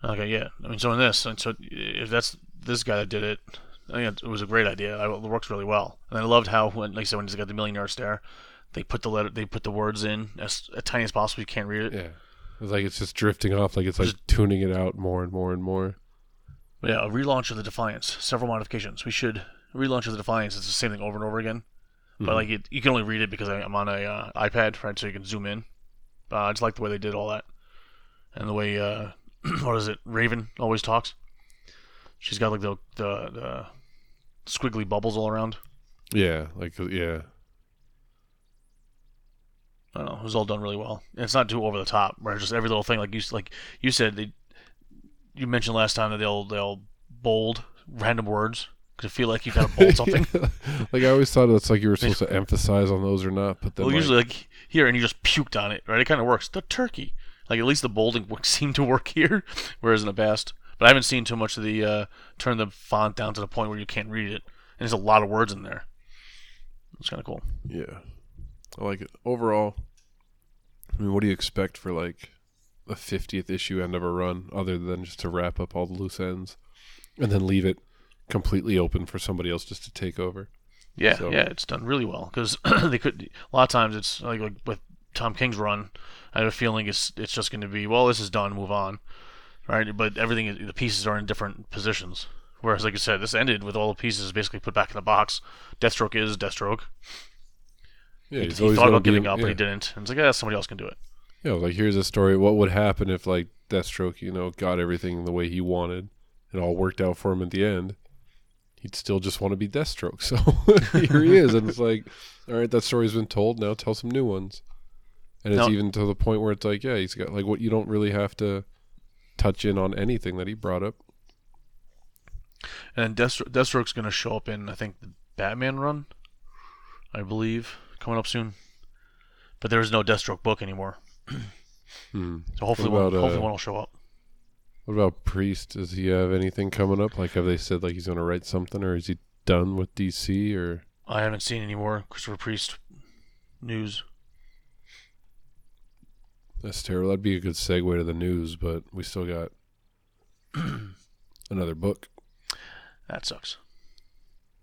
Okay. Yeah. I mean, so in this, and so if that's this guy that did it, I think it was a great idea. I- It works really well, and I loved how when, like I said, when he's got the million yard stare, they put the letter, they put the words in as, as tiny as possible. You can't read it. Yeah. It's like it's just drifting off. Like it's like tuning it out more and more and more. Yeah, a relaunch of the Defiance. Several modifications. We should relaunch of the Defiance. It's the same thing over and over again. But Mhm. like it, you can only read it because I, I'm on a uh, iPad, right? So you can zoom in. Uh, I just like the way they did all that, and the way uh, what is it? Raven always talks. She's got like the the, the squiggly bubbles all around. Yeah. Like yeah. I don't know. It was all done really well. And it's not too over the top. Where just every little thing, like you like you said, they you mentioned last time that they'll they'll bold random words because I feel like you got to bold something. like I always thought it's like you were supposed to emphasize on those or not, but then well, like, usually like here, and you just puked on it, right? It kind of works. The turkey, like at least the bolding seemed to work here, whereas in the past. But I haven't seen too much of the uh, turn the font down to the point where you can't read it, and there's a lot of words in there. It's kind of cool. yeah, I like it overall. I mean, what do you expect for like the fiftieth issue end of a run, other than just to wrap up all the loose ends, and then leave it completely open for somebody else just to take over? Yeah, So- yeah, it's done really well because they could. A lot of times, it's like, like with Tom King's run. I have a feeling it's it's just going to be well, this is done, move on, right? But everything, the pieces are in different positions. Whereas, like I said, this ended with all the pieces basically put back in the box. Deathstroke is Deathstroke. Yeah, he he thought about giving up, yeah. but he didn't. And it's like, yeah, somebody else can do it. Yeah, like here's a story. What would happen if like Deathstroke, you know, got everything the way he wanted, and all worked out for him at the end? He'd still just want to be Deathstroke. So here he is, and it's like, all right, that story's been told. Now tell some new ones. And it's Now- even to the point where it's like, yeah, he's got like what you don't really have to touch in on anything that he brought up. And Deathstroke, Deathstroke's going to show up in, I think, the Batman run, I believe, coming up soon. But there is no Deathstroke book anymore. Hmm. So hopefully, What one, hopefully uh, one will show up. What about Priest? Does he have anything coming up? Like, have they said like he's going to write something, or is he done with DC? Or I haven't seen any more Christopher Priest news. That's terrible. That'd be a good segue to the news, but we still got another book. That sucks.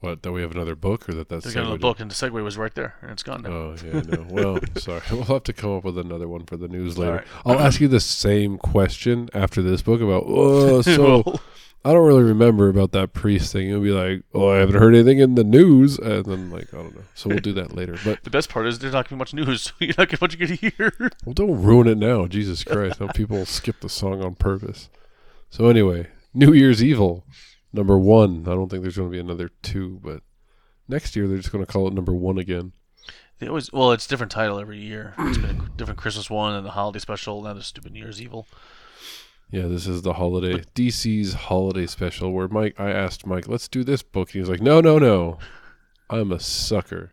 What? That we have another book, or that that's They got another book, and the segue was right there, and it's gone now. Oh yeah, no. Well, sorry. We'll have to come up with another one for the news later. Alright. I'll ask you the same question after this book about. Oh, so Well, I don't really remember about that priest thing. It'll be like, oh, I haven't heard anything in the news, and then like I don't know. So we'll do that later. But the best part is there's not gonna be much news, so you're not gonna much you can hear. well, don't ruin it now. Jesus Christ! Now people skip the song on purpose. So anyway, New Year's Evil, number one. I don't think there's going to be another two, but next year they're just going to call it number one again. They always well, it's a different title every year. It's been a different Christmas one and the holiday special. Now the stupid New Year's Evil. Yeah, this is the holiday DC's holiday special where Mike I asked Mike, "Let's do this book." And he was like, "No, no, no. I'm a sucker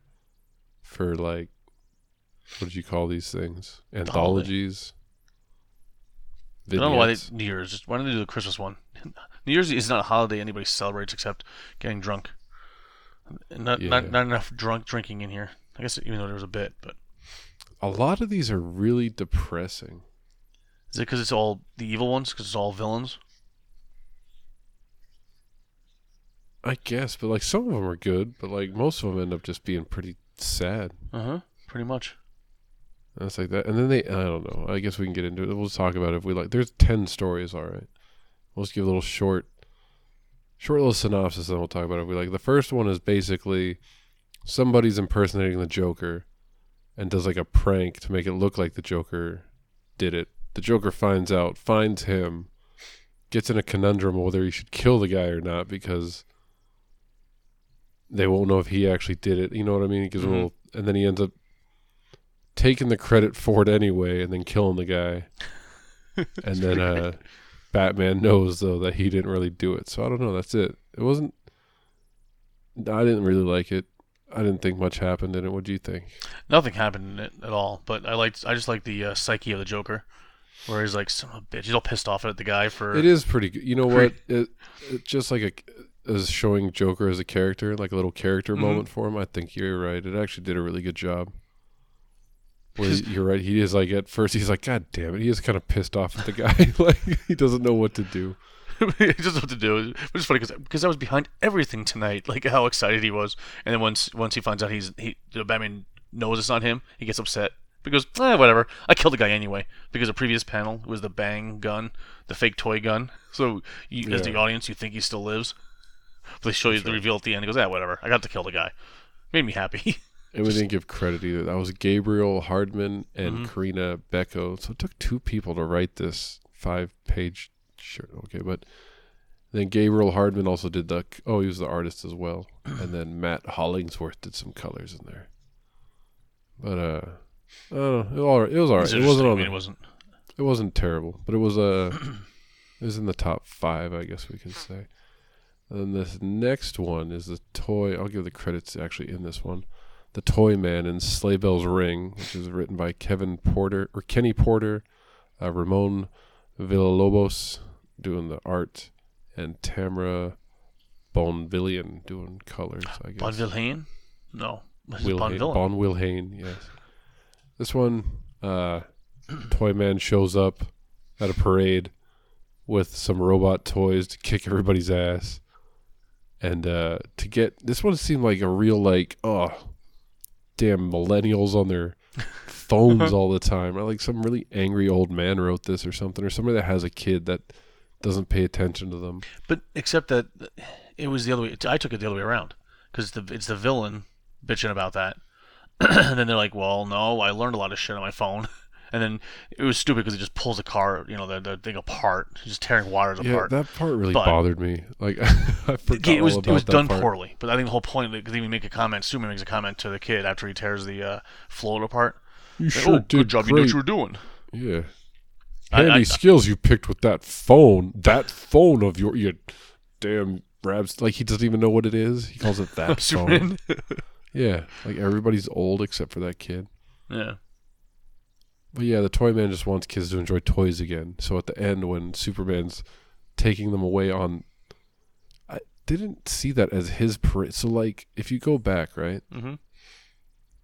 for like what did you call these things? Anthologies." I don't know why they New Year's. Just why don't they do the Christmas one? New Year's is not a holiday anybody celebrates except getting drunk. Not Yeah. not not enough drunk drinking in here. I guess even though there was a bit, but A lot of these are really depressing. Is it because it's all the evil ones? Because it's all villains? I guess, but like some of them are good, but like most of them end up just being pretty sad. Uh huh. Pretty much. And it's like that. And then they, I don't know. I guess we can get into it. We'll talk about it if we like. There's 10 stories, all right. We'll just give a little short, short little synopsis, and we'll talk about it if we like. The first one is basically somebody's impersonating the Joker and does like a prank to make it look like the Joker did it. The Joker finds out, finds him, gets in a conundrum of whether he should kill the guy or not because they won't know if he actually did it. You know what I mean? He gives him a little, and then he ends up taking the credit for it anyway, and then killing the guy. and then uh, Batman knows though that he didn't really do it. So I don't know. That's it. It wasn't. I didn't really like it. I didn't think much happened in it. What do you think? Nothing happened in it at all. But I liked. I just like the uh, psyche of the Joker, where he's like, "Son of a bitch." He's all pissed off at the guy for. It is pretty good. You know what? It, it just like a as showing Joker as a character, like a little character Mhm. moment for him. I think you're right. It actually did a really good job. Where you're right. He is like at first he's like, God damn it. He is kind of pissed off at the guy. like he doesn't know what to do. he doesn't know what to do. Which is funny because I was behind everything tonight, like how excited he was. And then once once he finds out he's he the Batman knows it's not him, he gets upset because eh, whatever. I killed the guy anyway because the previous panel was the bang gun, the fake toy gun. So you, as the audience, you think he still lives. But they show you the Sure. reveal at the end. He goes, "Ah, whatever. I got to kill the guy." Made me happy. And we didn't give credit either. That was Gabriel Hardman and Mhm. Corinna Bechko. So it took two people to write this five page shirt. Okay, but then Gabriel Hardman also did the oh, he was the artist as well. And then Matt Hollingsworth did some colors in there. But uh I don't know. It was all right. It was all right. it wasn't. I mean, the, it wasn't. it wasn't terrible, but it was uh, it was in the top five, I guess we can say. And this next one is the toy. I'll give the credits actually in this one, the Toy Man in Sleigh Bells Ring, which is written by Kevin Porter or Kenny Porter, uh, Ramon Villalobos doing the art, and Tamara Bonvillain doing colors. I guess. Bon Vilhain? No. This is Will Bon Villain. Yes. This one, uh, Toy Man shows up at a parade with some robot toys to kick everybody's ass. And uh, to get this one seemed like a real like oh damn millennials on their phones all the time. Or like some really angry old man wrote this or something, or somebody that has a kid that doesn't pay attention to them. But except that it was the other way. I took it the other way around because the it's the villain bitching about that, and then they're like, "Well, no, I learned a lot of shit on my phone." And then it was stupid because it just pulls the car, you know, the, the thing apart, It's just tearing wires Yeah, apart. that part really But- bothered me. Like I forgot it was all it was that done part. poorly. But I think the whole point, because even make a comment, Superman makes a comment to the kid after he tears the uh, float apart. You Like, sure oh, did good job, you knew what great. you were doing. Yeah. I- Handy I- skills you picked with that phone. That phone of your you damn Rabs like he doesn't even know what it is. He calls it that phone. Superman. Yeah. Like everybody's old except for that kid. yeah. But yeah, the toy man just wants kids to enjoy toys again. So at the end when Superman's taking them away on I didn't see that as his parade. So like if you go back, right? hmm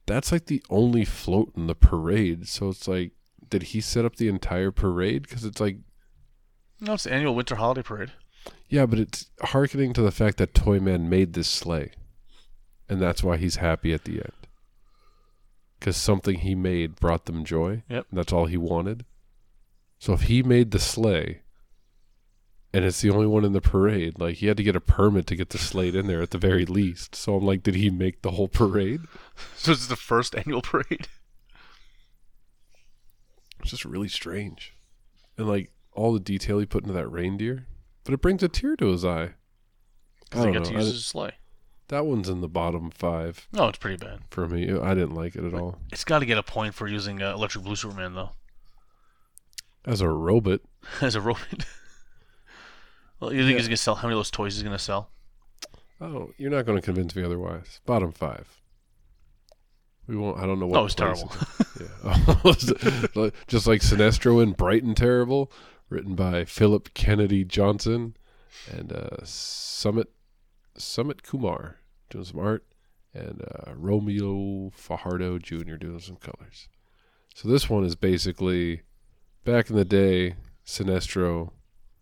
That's like the only float in the parade. So it's like did he set up the entire parade? Because it's like No, it's the annual winter holiday parade. Yeah, but it's hearkening to the fact that Toyman made this sleigh. And that's why he's happy at the end. Because something he made brought them joy. Yep. And that's all he wanted. So if he made the sleigh, and it's the only one in the parade, like he had to get a permit to get the sleigh in there at the very least. So I'm like, did he make the whole parade? So this is the first annual parade. It's just really strange, and like all the detail he put into that reindeer, but it brings a tear to his eye. Because don't got to know. I use his sleigh. That one's in the bottom five No, it's pretty bad. for me. I didn't like it at all. It's got to get a point for using uh, Electric Blue Superman though, As a robot, as a robot. well, you think Yeah. he's gonna sell? How many of those toys he's gonna sell? oh, you're not going to convince me otherwise. Bottom five. We won't. I don't know what. Oh, it's place terrible. Yeah. Like- Just like Sinestro and Brighton Terrible, written by Philip Kennedy Johnson and uh, Sumit Sumit Kumar doing some art, and uh, Romeo Fajardo Jr. doing some colors. So this one is basically back in the day, Sinestro.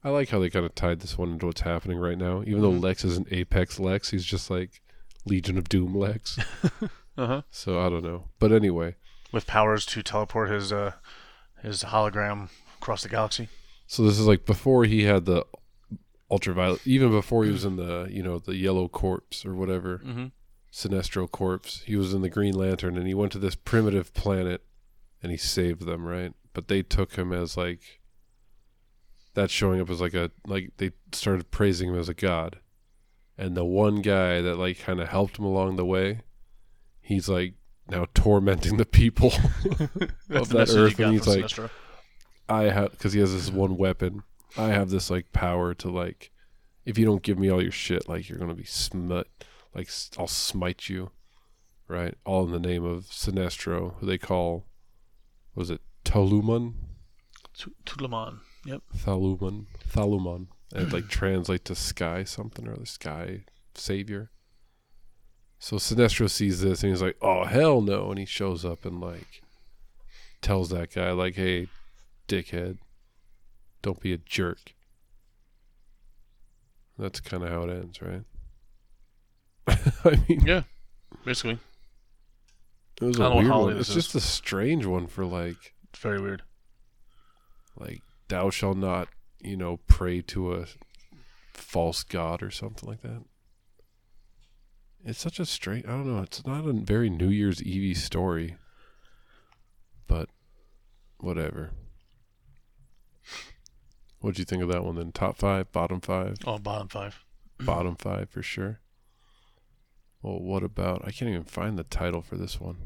I like how they kind of tied this one into what's happening right now. Even though Mhm. Lex isn't Apex Lex, he's just like Legion of Doom Lex. Uh huh. So I don't know. But anyway, With powers to teleport his uh his hologram across the galaxy. So this is like before he had the ultraviolet, even before he was in the you know the yellow corpse or whatever, Mm-hmm. Sinestro corpse. He was in the Green Lantern, and he went to this primitive planet, and he saved them, right? But they took him as like that's showing up as like a like they started praising him as a god, and the one guy that like kind of helped him along the way, he's like now tormenting the people of that earth, and he's like. Sinestro. I have because he has this one weapon. I have this like power to like, if you don't give me all your shit, like you're gonna be smut. Like I'll smite you, right? All in the name of Sinestro, who they call, was it Toluman? Tu- Yep. Thaluman, Thaluman, and it like translate to sky something or the sky savior. So Sinestro sees this and he's like, "Oh hell no!" And he shows up and like tells that guy like, "Hey, dickhead, don't be a jerk." That's kind of how it ends, right? I mean, Yeah. Basically, it was a weird one. It's just a strange one for like, it's very weird. like thou shalt not, you know, pray to a false god or something like that. It's such a strange. I don't know. It's not a very New Year's Eve story, but whatever. What'd you think of that one then? Top five, bottom five, Oh, bottom five. bottom five for sure. Well, what about? I can't even find the title for this one.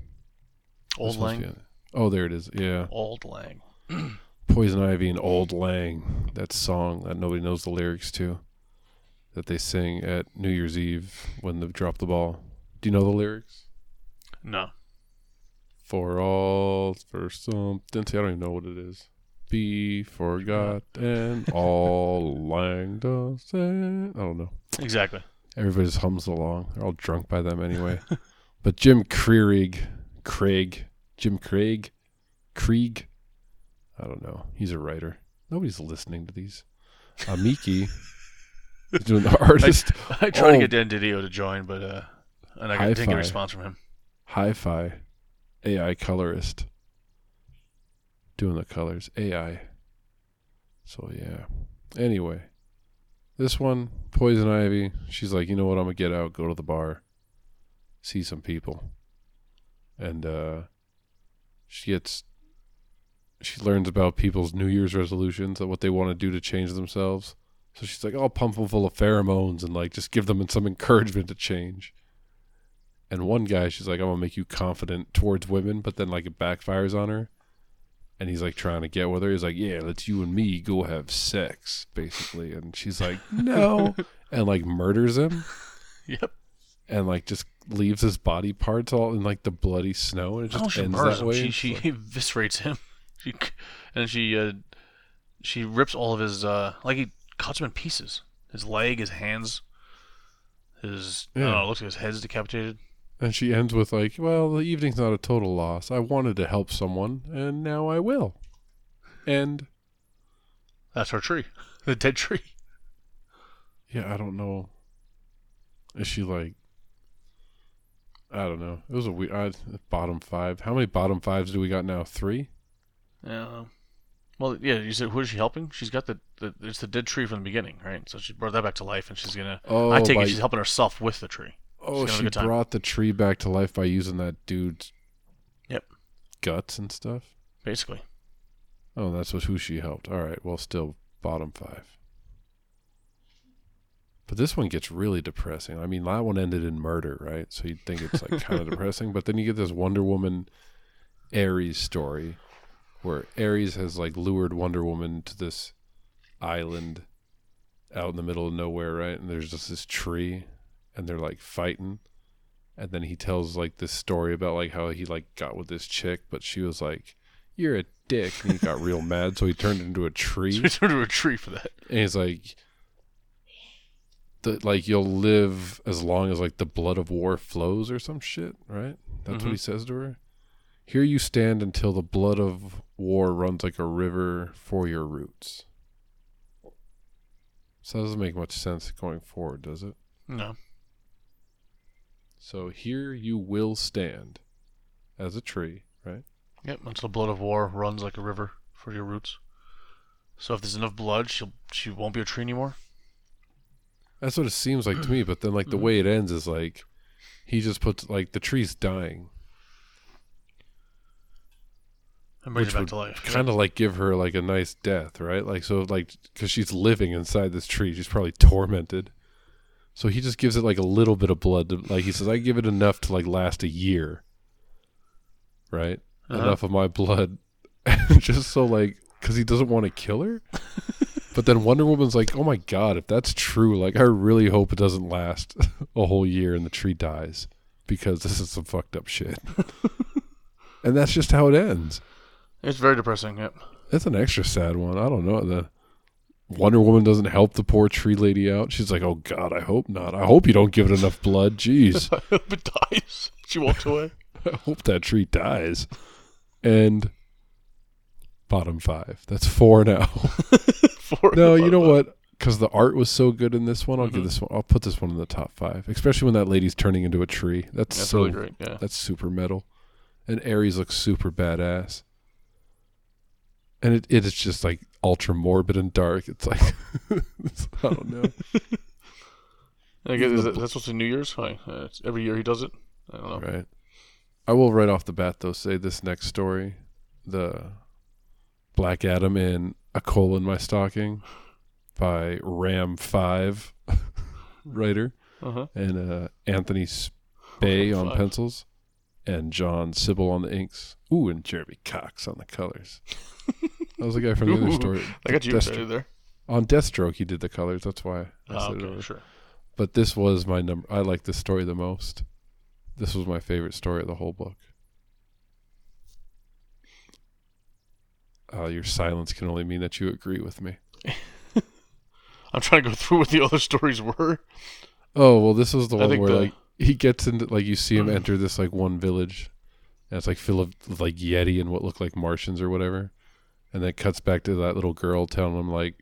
Old This Lang. oh, there it is. Yeah. Old Lang. Poison Ivy and Old Lang, that song that nobody knows the lyrics to, that they sing at New Year's Eve when they drop the ball. Do you know the lyrics? No. For all, for something. See, I don't even know what it is. Be forgotten, all Lang does. I don't know. Exactly. Everybody just hums along. They're all drunk by them anyway. but Jim Kreeg, Craig, Jim Craig, Krieg, I don't know. He's a writer. Nobody's listening to these. Uh, Miki is doing the artist. I tried to Oh. get Dan Didio to join, but uh, and I didn't get a response from him. Hi-Fi, AI colorist, doing the colors. AI. So yeah. Anyway, this one, Poison Ivy. She's like, you know what? I'm gonna get out, go to the bar, see some people, and uh, she gets. She learns about people's New Year's resolutions and what they want to do to change themselves. So she's like, "I'll pump them full of pheromones and like just give them some encouragement to change." And one guy, she's like, I'm gonna make you confident towards women, but then like it backfires on her. And he's like trying to get with her. He's like, Yeah, let's you and me go have sex, basically. And she's like, No and like murders him Yep. and like just leaves his body parts all in like the bloody snow and it Oh, just she ends that him. way. She she like- eviscerates him. She and she uh, she rips all of his uh, like he cuts him in pieces. His leg, his hands, his I don't Yeah. know, looks like his head's decapitated. And she ends with like, Well, the evening's not a total loss. I wanted to help someone and now I will. And That's her tree, the dead tree. Yeah, I don't know. Is she like? I don't know. It was a weird bottom five. How many bottom fives do we got now? Three. Yeah. Well, yeah. You said who is she helping? She's got the, the it's the dead tree from the beginning, right? So she brought that back to life, and she's gonna. Oh, I take by- it she's helping herself with the tree. Oh, She's gonna have a she brought the tree back to life by using that dude's Yep. guts and stuff. Basically. Oh, that's what who she helped. All right, well, still bottom five. But this one gets really depressing. I mean, that one ended in murder, right? So you'd think it's like kind of depressing, but then you get this Wonder Woman Ares story where Ares has like lured Wonder Woman to this island out in the middle of nowhere, right? And there's just this tree and they're like fighting. And then he tells like this story about like how he like got with this chick, but she was like, You're a dick and he got real mad, so he turned into a tree. So we turned to a tree for that. And he's like, the, like you'll live as long as like the blood of war flows or some shit, right? That's what Mhm. he says to her. Here you stand until the blood of war runs like a river for your roots. So that doesn't make much sense going forward, does it? No. So here you will stand as a tree, right? Yep. Until the blood of war runs like a river for your roots. So if there's enough blood, she'll she won't be a tree anymore. That's what it seems like to me. But then, like the mm. way it ends is like he just puts like the tree's dying, And brings her back to life. kind of like give her like a nice death, right? Like so, like because she's living inside this tree, she's probably tormented. So he just gives it like a little bit of blood. To, like he says, I give it enough to like last a year, right? Uh-huh. Enough of my blood, just so like because he doesn't want to kill her. but then Wonder Woman's like, oh my god, if that's true, like I really hope it doesn't last a whole year and the tree dies because this is some fucked up shit. and that's just how it ends. It's very depressing. Yep. That's an extra sad one. I don't know. The Wonder Woman doesn't help the poor tree lady out. She's like, "Oh God, I hope not. I hope you don't give it enough blood. Jeez, I hope it dies. She walks away. I hope that tree dies." And bottom five. That's four now. four no, you know what? Because the art was so good in this one, I'll give Mhm. this one. I'll put this one in the top five. Especially when that lady's turning into a tree. That's, That's so really great. Yeah. That's super metal. And Ares looks super badass. And it, it is just like ultra morbid and dark. It's like it's- I don't know. I guess that, that's what's in New Year's. Hi. Uh, every year he does it. I don't know. Right. I will right off the bat though say this next story, the Black Adam in A Coal in My Stocking by Ram V writer Uh huh. and uh, Anthony Spay on Five. pencils and Jon Sibal on the inks. Ooh, and Jeremy Cox on the colors. That was the guy from the other story. I got you Destro- there. On Deathstroke, he did the colors. That's why I Oh, said it okay, sure. But this was my number. I like this story the most. This was my favorite story of the whole book. Uh, your silence can only mean that you agree with me. I'm trying to go through what the other stories were. Oh well, this was the I one think where the- like he gets into like you see him enter this like one village, and it's like full of like Yeti and what look like Martians or whatever, and then it cuts back to that little girl telling him like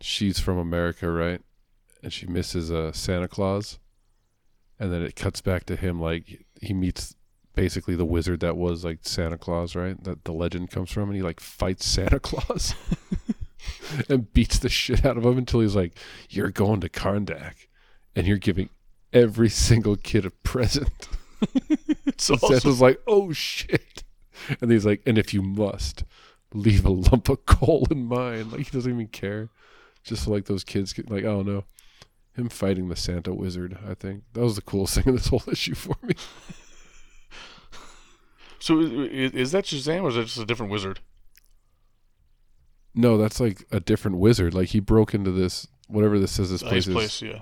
she's from America, right? And she misses uh, Santa Claus, and then it cuts back to him like he meets basically the wizard that was like Santa Claus, right? That the legend comes from, and he like fights Santa Claus. and beats the shit out of him until he's like, "You're going to Kahndaq, and you're giving every single kid a present." It's And awesome. Santa's like, "Oh shit," and he's like, "And if you must, leave a lump of coal in mine." Like he doesn't even care. Just like those kids, like I don't know, him fighting the Santa wizard. I think that was the coolest thing in this whole issue for me. So is, is that Shazam or is that just a different wizard? No, that's like a different wizard. Like he broke into this whatever this says this Uh, place is. place, yeah.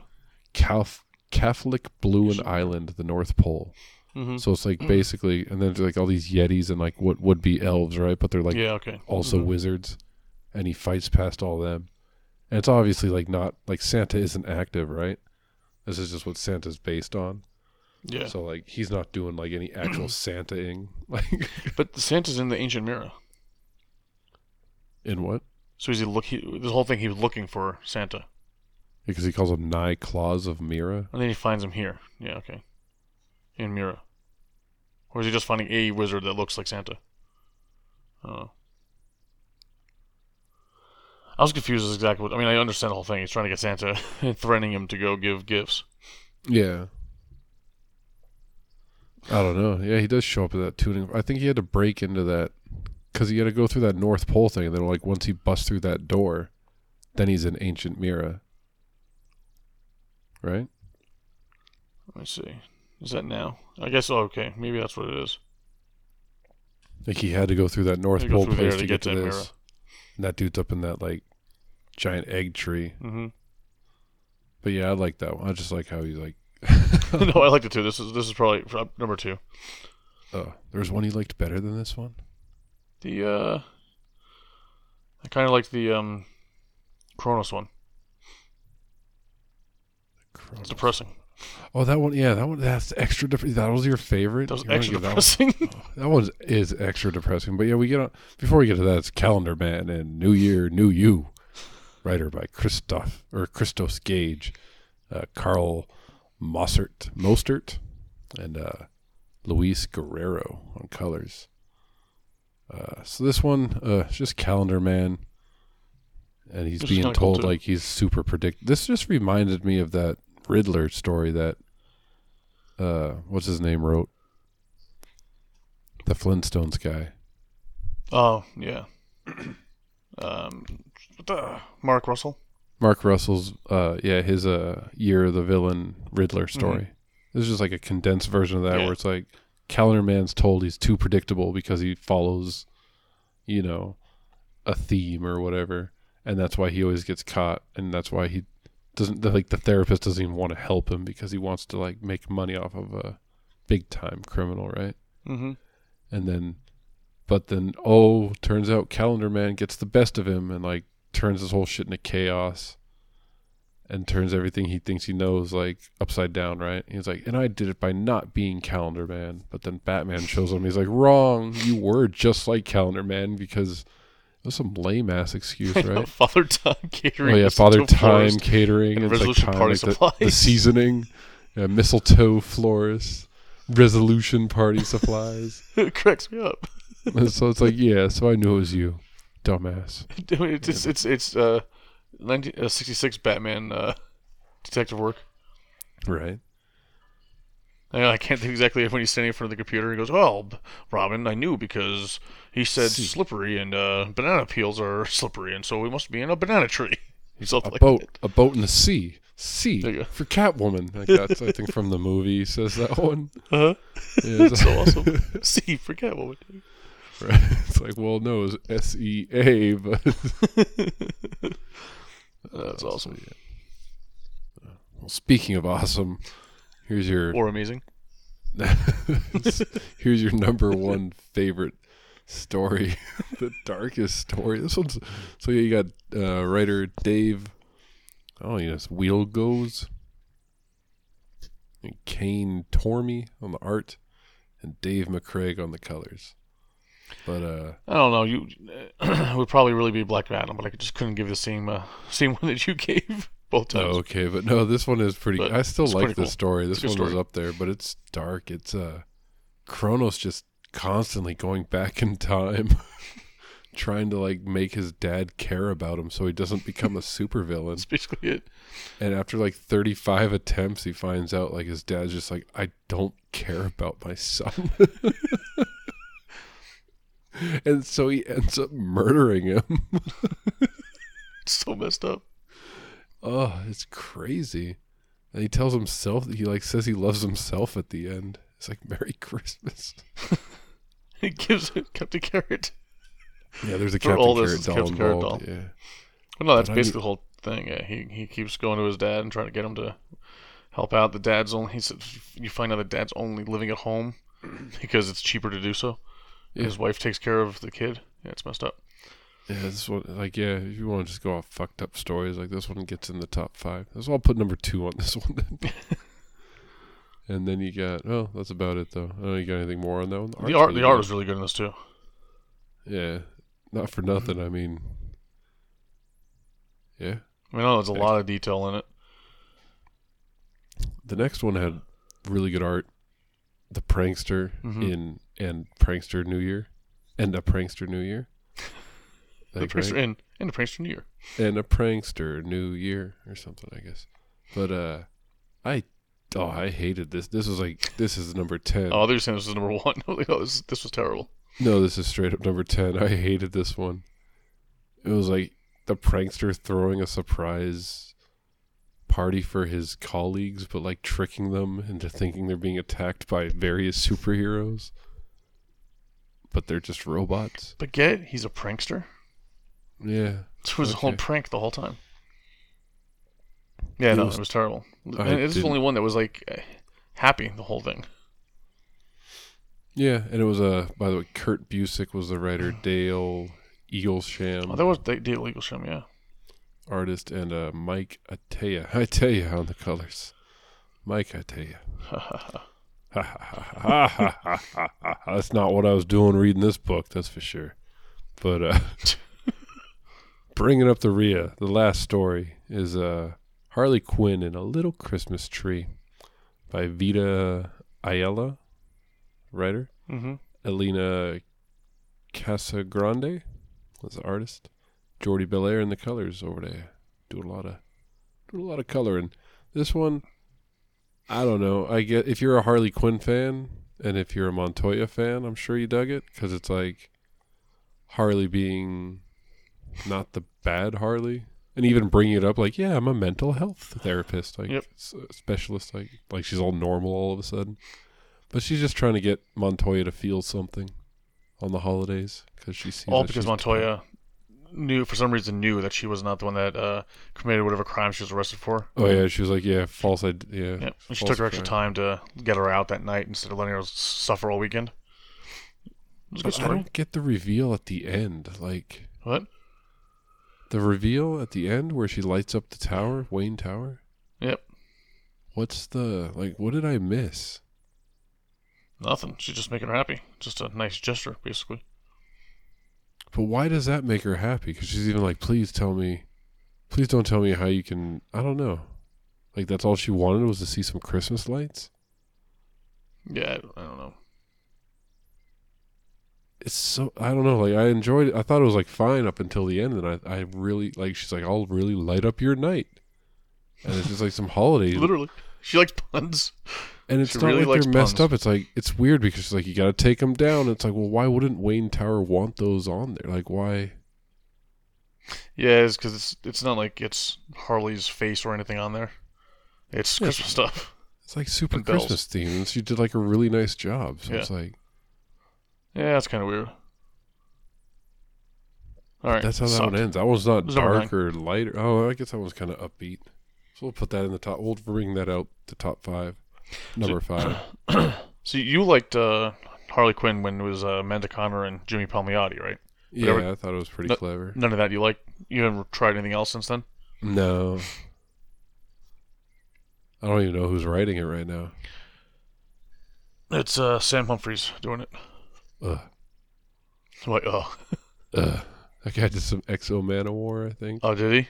Calf- Catholic Blue and Island, the North Pole. Mm-hmm. So it's like basically, and then there's like all these Yetis and like what would be elves, right? But they're like yeah, okay. also Mhm. wizards, and he fights past all them. And it's obviously like not like Santa isn't active, right? This is just what Santa's based on. Yeah. So like he's not doing like any actual Santaing, like But Santa's in the ancient mirror. in what? So is he look? He, this whole thing, he was looking for Santa, Because he calls him Nigh Claws of Myra. and then he finds him here. Yeah, okay. In Myra? Or is he just finding a wizard that looks like Santa? Oh. I was confused as exactly what I mean. I understand the whole thing. He's trying to get Santa and threatening him to go give gifts. Yeah. I don't know. Yeah, he does show up at that tuning. I think he had to break into that because he had to go through that North Pole thing, and then like once he busts through that door, then he's an ancient Myra. Right? Let me see. Is that now? I guess. Oh, okay. Maybe that's what it is. Like he had to go through that North Pole place there to, get, to that this. And that dude's up in that like giant egg tree. Mm-hmm. But yeah, I like that one. I just like how he's like. no, I liked it too. This is this is probably uh, number two. Uh, there was one he liked better than this one. The uh, I kind of liked the um, Kronos one. It's depressing. Oh, that one. Yeah, that one. That's extra. Dep- that was your favorite. That was You extra give that one- depressing. That one is extra depressing. But yeah, we get on before we get to that. It's Calendar Man and New Year, New You, writer by Christoph or Christos Gage, uh, Karl Mossert, Mostert, and uh, Luis Guerrero on colors. Uh, so this one, uh, it's just Calendar Man, and he's being told like he's super predict. This just reminded me of that Riddler story that uh, what's his name wrote. The Flintstones guy. oh yeah. um, uh, Mark Russell. Mark Russell's uh yeah, his uh year of the villain Riddler story. This is just like a condensed version of that Mm-hmm. Yeah. where it's like Calendar Man's told he's too predictable because he follows, you know, a theme or whatever. And that's why he always gets caught and that's why he doesn't like the therapist doesn't even want to help him because he wants to like make money off of a big time criminal, right? Mm-hmm. and then but then oh turns out calendar man gets the best of him and like turns his whole shit into chaos and turns everything he thinks he knows like upside down right he's like and i did it by not being calendar man but then batman shows him he's like wrong you were just like calendar man because was some lame ass excuse right Father Time Catering. Oh yeah, Father Time florist. catering. and It's like Resolution time, Party like the- the, seasoning, uh, mistletoe florist, resolution party supplies. it cracks me up. So it's like, yeah, so I knew it was you, dumbass. I mean, it's it's it's, it's uh, 19, uh, 66 Batman uh, detective work. Right. I, can't think exactly of when he's standing in front of the computer. He goes, "Well, Robin, I knew because he said See. slippery and uh, banana peels are slippery, and so we must be in a banana tree." Something A like boat, that. a boat in the sea. Sea There you go. for Catwoman. Like that's I think from the movie he says that one. Uh-huh. Yeah, It's so awesome. What we do. Right. It's like, well, no, it's S E A, but That's Uh, so, awesome. yeah. Well, speaking of awesome, here's your Or amazing. Here's your number one favorite story, the darkest story. This one's so yeah, you got uh, writer Dave. Oh, yes, Wielgosz. And Cian Tormey on the art, and Dave McCaig on the colors. But uh, I don't know. You uh, would probably really be Black Adam, but I just couldn't give the same uh, same one that you gave both times. oh, okay, but no, this one is pretty. But I still like this cool. story. This one good was up there, but it's dark. It's uh, Kronos just constantly going back in time, trying to like make his dad care about him so he doesn't become a supervillain. That's basically it. And after like 35 attempts, he finds out like his dad's just like, I don't care about my son. and so he ends up murdering him. So messed up. Oh, it's crazy. And he tells himself that he like says he loves himself at the end. It's like Merry Christmas. He gives it Captain Carrot. Yeah, there's a For Captain Carrot doll Captain Carrot doll. Yeah. But no, that's But I basically the whole thing. Yeah, he he keeps going to his dad and trying to get him to help out. The dad's only he said you find out the dad's only living at home because it's cheaper to do so. Yeah. His wife takes care of the kid. Yeah, it's messed up. Yeah, this one like yeah, if you want to just go off fucked up stories, like this one gets in the top five. So I'll put number two on this one then. and then you got oh, that's about it though. I don't know you got anything more on that one? The art's art really the art good. was really good in this too. Yeah. Not for nothing, I mean Yeah. I mean, I know there's a lot of detail in it. The next one had really good art. the prankster Mhm. in and prankster New Year, and a prankster New Year. The Like, prankster right? in in the prankster New Year. and a prankster New Year or something, I guess. But uh, I oh I hated this. This was like this is number ten. Oh, they were saying this is number one. no, this this was terrible. No, this is straight up number 10. I hated this one. It was like the prankster throwing a surprise party for his colleagues, but like tricking them into thinking they're being attacked by various superheroes. But they're just robots. But get he's a prankster. Yeah. It was a whole prank the whole time. Yeah, It no, was- it was terrible. I And it's the only one that was like eh, happy the whole thing. Yeah, and it was uh by the way, Kurt Busiek was the writer, Dale Eaglesham, Oh, that was the illegal yeah. artist, and uh Mike Atiyeh. I tell you on the colors. Mike Atiyeh. That's not what I was doing reading this book, that's for sure. But uh, bringing up the Rhea, the last story is uh, Harley Quinn in a Little Christmas Tree by Vita Ayala, writer. mm-hmm. Elena Casagrande was the artist. Jordie Bellaire in the colors over there. Do a lot of do a lot of coloring. This one, I don't know. I get if you're a Harley Quinn fan and if you're a Montoya fan, I'm sure you dug it because it's like Harley being not the bad Harley, and even bringing it up like, yeah, I'm a mental health therapist, like Yep. specialist, like like she's all normal all of a sudden, but she's just trying to get Montoya to feel something on the holidays because she sees All because Montoya knew, for some reason, knew that she was not the one that uh, committed whatever crime she was arrested for. Oh yeah, she was like, yeah, false. Id- yeah, Yeah, and she took her extra crime. time to get her out that night instead of letting her suffer all weekend. It was a good But I don't get the reveal at the end. Like What? The reveal at the end where she lights up the tower, Wayne Tower. Yep. What's the like? What did I miss? Nothing. She's just making her happy. Just a nice gesture, basically. But why does that make her happy? Because she's even like, please tell me, please don't tell me how you can. I don't know. Like that's all she wanted was to see some Christmas lights. Yeah, I don't know. It's so I don't know. Like I enjoyed it. I thought it was like fine up until the end, and I I really like. She's like, I'll really light up your night, and it's just like some holiday. Literally. She likes puns. And it's She not really like they're messed puns. up. It's like it's weird because she's like, you got to take them down. It's like, well, why wouldn't Wayne Tower want those on there? Like, why? Yeah, it's because it's it's not like it's Harley's face or anything on there. It's Yeah. Christmas stuff. It's like super Christmas themed, and she did like a really nice job. So it's like Yeah, that's kind of weird. All right, that's how that sucked. one ends. That one's not It was number dark or lighter. Oh, I guess that one's kind of upbeat. So we'll put that in the top. We'll bring that out to top five, number five. So you liked uh, Harley Quinn when it was uh, Amanda Conner and Jimmy Palmiotti, right? Yeah, Whatever- I thought it was pretty No- clever. None of that you like. You haven't tried anything else since then. No, I don't even know who's writing it right now. It's uh, Sam Humphries doing it. Ugh. I'm like, oh, Ugh. That guy did some Exo Man War, I think. oh, did he?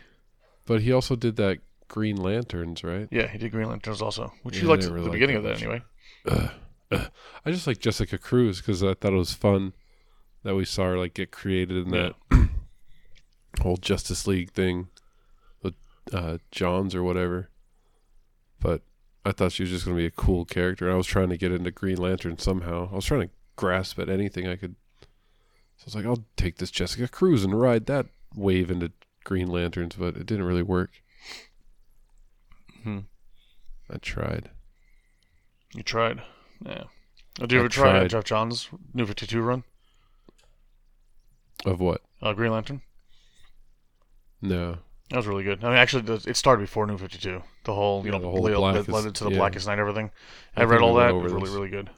But he also did that Green Lanterns, right? Yeah, he did Green Lanterns also, which Yeah, you liked at really the beginning of that that much. anyway. Ugh. Ugh. I just like Jessica Cruz because I thought it was fun that we saw her like get created in that whole Justice League thing with uh, Johns or whatever. But I thought she was just going to be a cool character. And I was trying to get into Green Lantern somehow. I was trying to grasp at anything I could. So I was like, I'll take this Jessica Cruz and ride that wave into Green Lanterns, but it didn't really work. Hmm. I tried. You tried. Yeah. Did you I ever try tried. Geoff Johns' New 52 run? Of what? Uh, Green Lantern? No. That was really good. I mean, actually, the- it started before New 52. The whole, you Yeah, know, the whole led, Blackest- led into the yeah. Blackest Night and everything. I I, read all that. It was really, really good.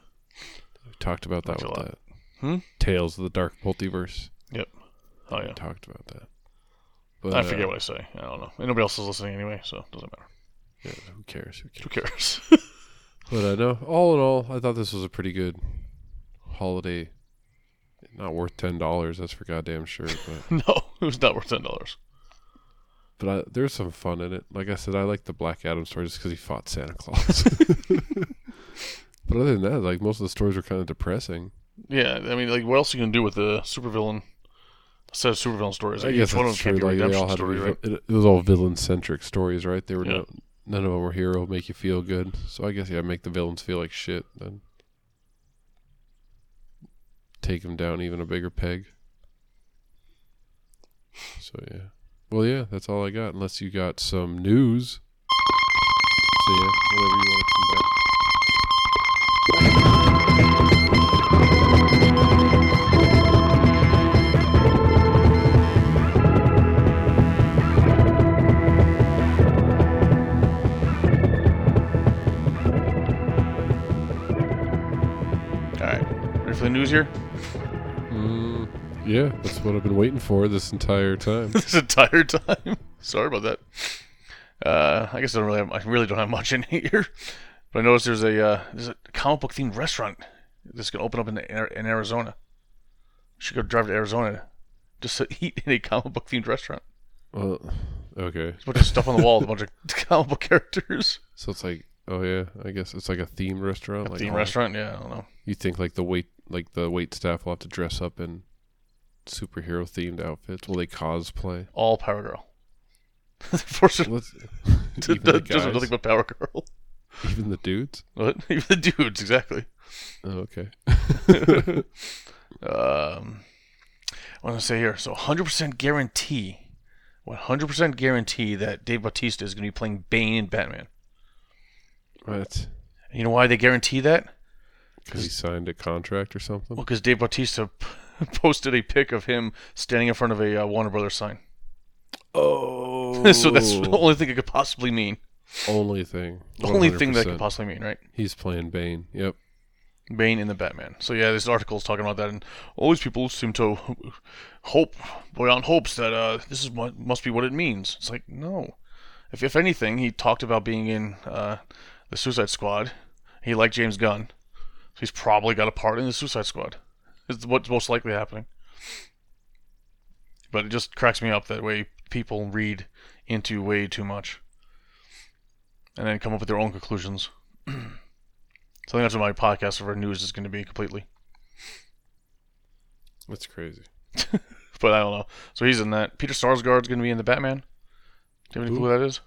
We talked about that Liked a with lot. that. Hmm? Tales of the Dark Multiverse. Yep. Oh, We yeah. talked about that. But, I forget uh, what I say. I don't know. And nobody else is listening anyway, so it doesn't matter. yeah, who cares? Who cares? Who cares? But I know, all in all, I thought this was a pretty good holiday. Not worth ten dollars, that's for goddamn sure. But no, it was not worth $10. but I, there's some fun in it. Like I said, I like the Black Adam story just because he fought Santa Claus. But other than that, like most of the stories were kind of depressing. Yeah, I mean, like, what else are you gonna do with the supervillain set of supervillain stories? I guess each one of them true. a Like they all had story, right? it, it was all villain centric stories, right? They were Yeah. no, none of them were hero, make you feel good. So I guess yeah, make the villains feel like shit, then take them down even a bigger peg. So yeah, well yeah, that's all I got. Unless you got some news. So yeah, whenever you want to come back. News here? Mm, yeah, that's what I've been waiting for this entire time. this entire time. Sorry about that. Uh, I guess I don't really, have, I really don't have much in here, but I noticed there's a uh, there's a comic book themed restaurant that's gonna open up in the, in Arizona. Should go drive to Arizona just to eat in a comic book themed restaurant. well, okay, There's a bunch of stuff on the wall, with a bunch of comic book characters. so it's like, oh yeah, I guess it's like a themed restaurant. like Themed all- restaurant, yeah, I don't know. You think like the wait like the wait staff will have to dress up in superhero themed outfits? Will they cosplay? All Power Girl. Fortunately, What's, even, the just nothing but Power Girl. Even the dudes? What? Even the dudes, exactly. Oh, okay. um, I want to say here? So 100% guarantee, 100% guarantee that Dave Bautista is going to be playing Bane in Batman. What? And you know why they guarantee that? Because he signed a contract or something? Well, because Dave Bautista p- posted a pic of him standing in front of a uh, Warner Brothers sign. Oh, so that's the only thing it could possibly mean. Only thing. The only thing that 100%. could possibly mean, right? He's playing Bane. Yep. Bane in the Batman. So yeah, this article is talking about that, and all these people seem to hope, beyond hopes, that uh, this is what must be what it means. It's like no. If if anything, he talked about being in uh, the Suicide Squad. He liked James Gunn, so he's probably got a part in the Suicide Squad. Is what's most likely happening. But it just cracks me up that way people read into way too much, and then come up with their own conclusions. So I think that's what my podcast for news is going to be completely. That's crazy. But I don't know. So he's in that. Peter Sarsgaard's going to be in the Batman. Do you have any clue who that is?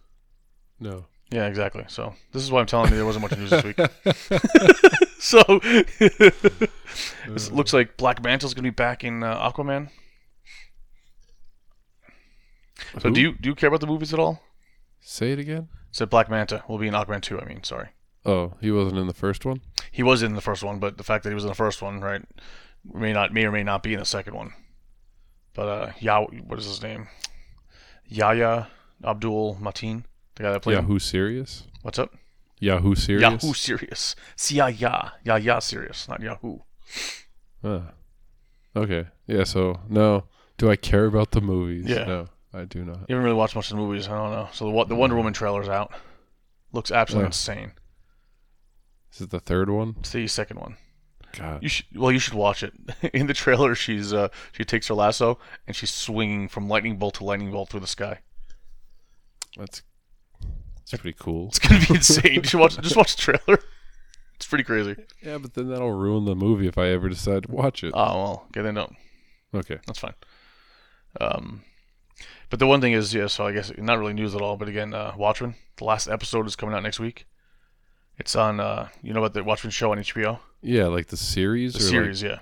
No. Yeah, exactly. So this is why I'm telling you there wasn't much news this week. so it looks like Black Manta's going to be back in uh, Aquaman. So Who? do you do you care about the movies at all? Say it again? Said Black Manta will be in Aquaman 2, I mean, sorry. Oh, he wasn't in the first one? He was in the first one, but the fact that he was in the first one, right, may not may or may not be in the second one. But uh, Yah, what is his name? Yahya Abdul Mateen, the guy that played. him. Yahoo Serious? What's up? Yahoo Serious? Yahoo Serious. C I Ya. Yahya Serious, not Yahoo. Ah. Okay. Yeah, so no. Do I care about the movies? Yeah. No, I do not. You haven't really watched much of the movies. I don't know. So the the Wonder Woman trailer's out. Looks absolutely Yeah. insane. Is it the third one? It's the second one. God. You should well, you should watch it. In the trailer, she's uh, she takes her lasso and she's swinging from lightning bolt to lightning bolt through the sky. That's that's pretty cool. It's gonna be insane. You should watch. Just watch the trailer. It's pretty crazy. Yeah, but then that'll ruin the movie if I ever decide to watch it. Oh well, okay then don't. Okay. That's fine. Um, but the one thing is, yeah. So I guess not really news at all. But again, uh, Watchmen. The last episode is coming out next week. It's on. Uh, you know about the Watchmen show on HBO? Yeah, like the series The series, yeah.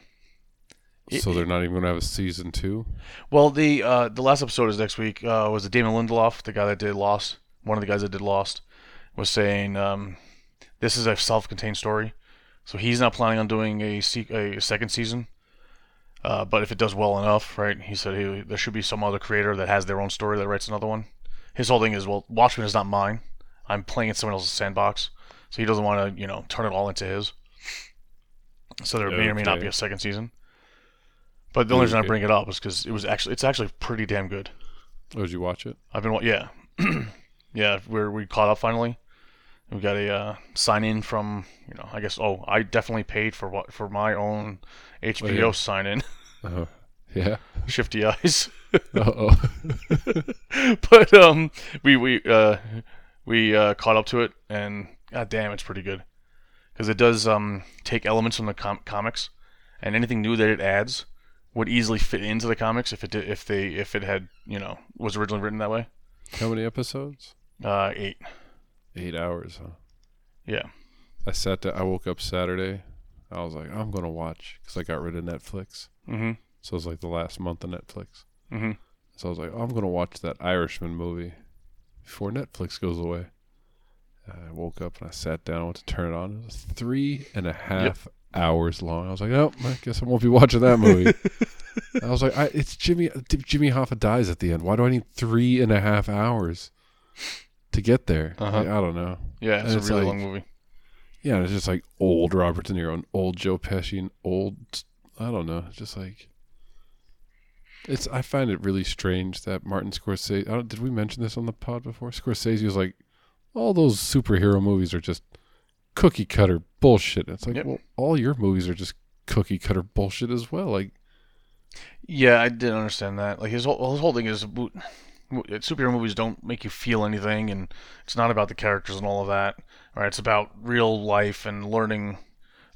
like, so they're not even going to have a season 2. Well, the uh, the last episode is next week. Uh, was the Damon Lindelof, the guy that did Lost? One of the guys that did Lost was saying um, this is a self-contained story, so he's not planning on doing a se- a second season. Uh, but if it does well enough, right? He said he, there should be some other creator that has their own story that writes another one. His whole thing is, well, Watchmen is not mine. I'm playing in someone else's sandbox, so he doesn't want to, you know, turn it all into his. So there may or may not be a second season. But the only reason I bring it up is because it was actually it's actually pretty damn good. Oh, did you watch it? I've been yeah, yeah. We're we caught up finally. We got a uh, sign in from you know I guess oh I definitely paid for what for my own HBO yeah. sign in. Oh, yeah. Shifty eyes. Uh-oh. but um we we uh we uh caught up to it and god damn it's pretty good. because it does um, take elements from the com- comics, and anything new that it adds would easily fit into the comics if it did, if they if it had you know was originally written that way. How many episodes? Uh, eight. Eight hours, huh? Yeah. I sat down, I woke up Saturday. I was like, I'm going to watch because I got rid of Netflix. Mm-hmm. So it was like the last month of Netflix. Mm-hmm. So I was like, oh, I'm going to watch that Irishman movie before Netflix goes away. I woke up and I sat down, went to turn it on. It was three and a half hours long. I was like, oh, I guess I won't be watching that movie. I was like, I, it's Jimmy. Jimmy Hoffa dies at the end. Why do I need three and a half hours to get there? Uh-huh. Like, I don't know. Yeah, it's And a really like- long movie. Yeah, it's just like old Robert De Niro and old Joe Pesci and old. I don't know. Just like. It's. I find it really strange that Martin Scorsese. I don't, did we mention this on the pod before? Scorsese was like, all those superhero movies are just cookie cutter bullshit. It's like, Yep. well, all your movies are just cookie cutter bullshit as well. Like, Yeah, I didn't understand that. Like his whole his whole thing is superhero movies don't make you feel anything, and it's not about the characters and all of that. Right? It's about real life and learning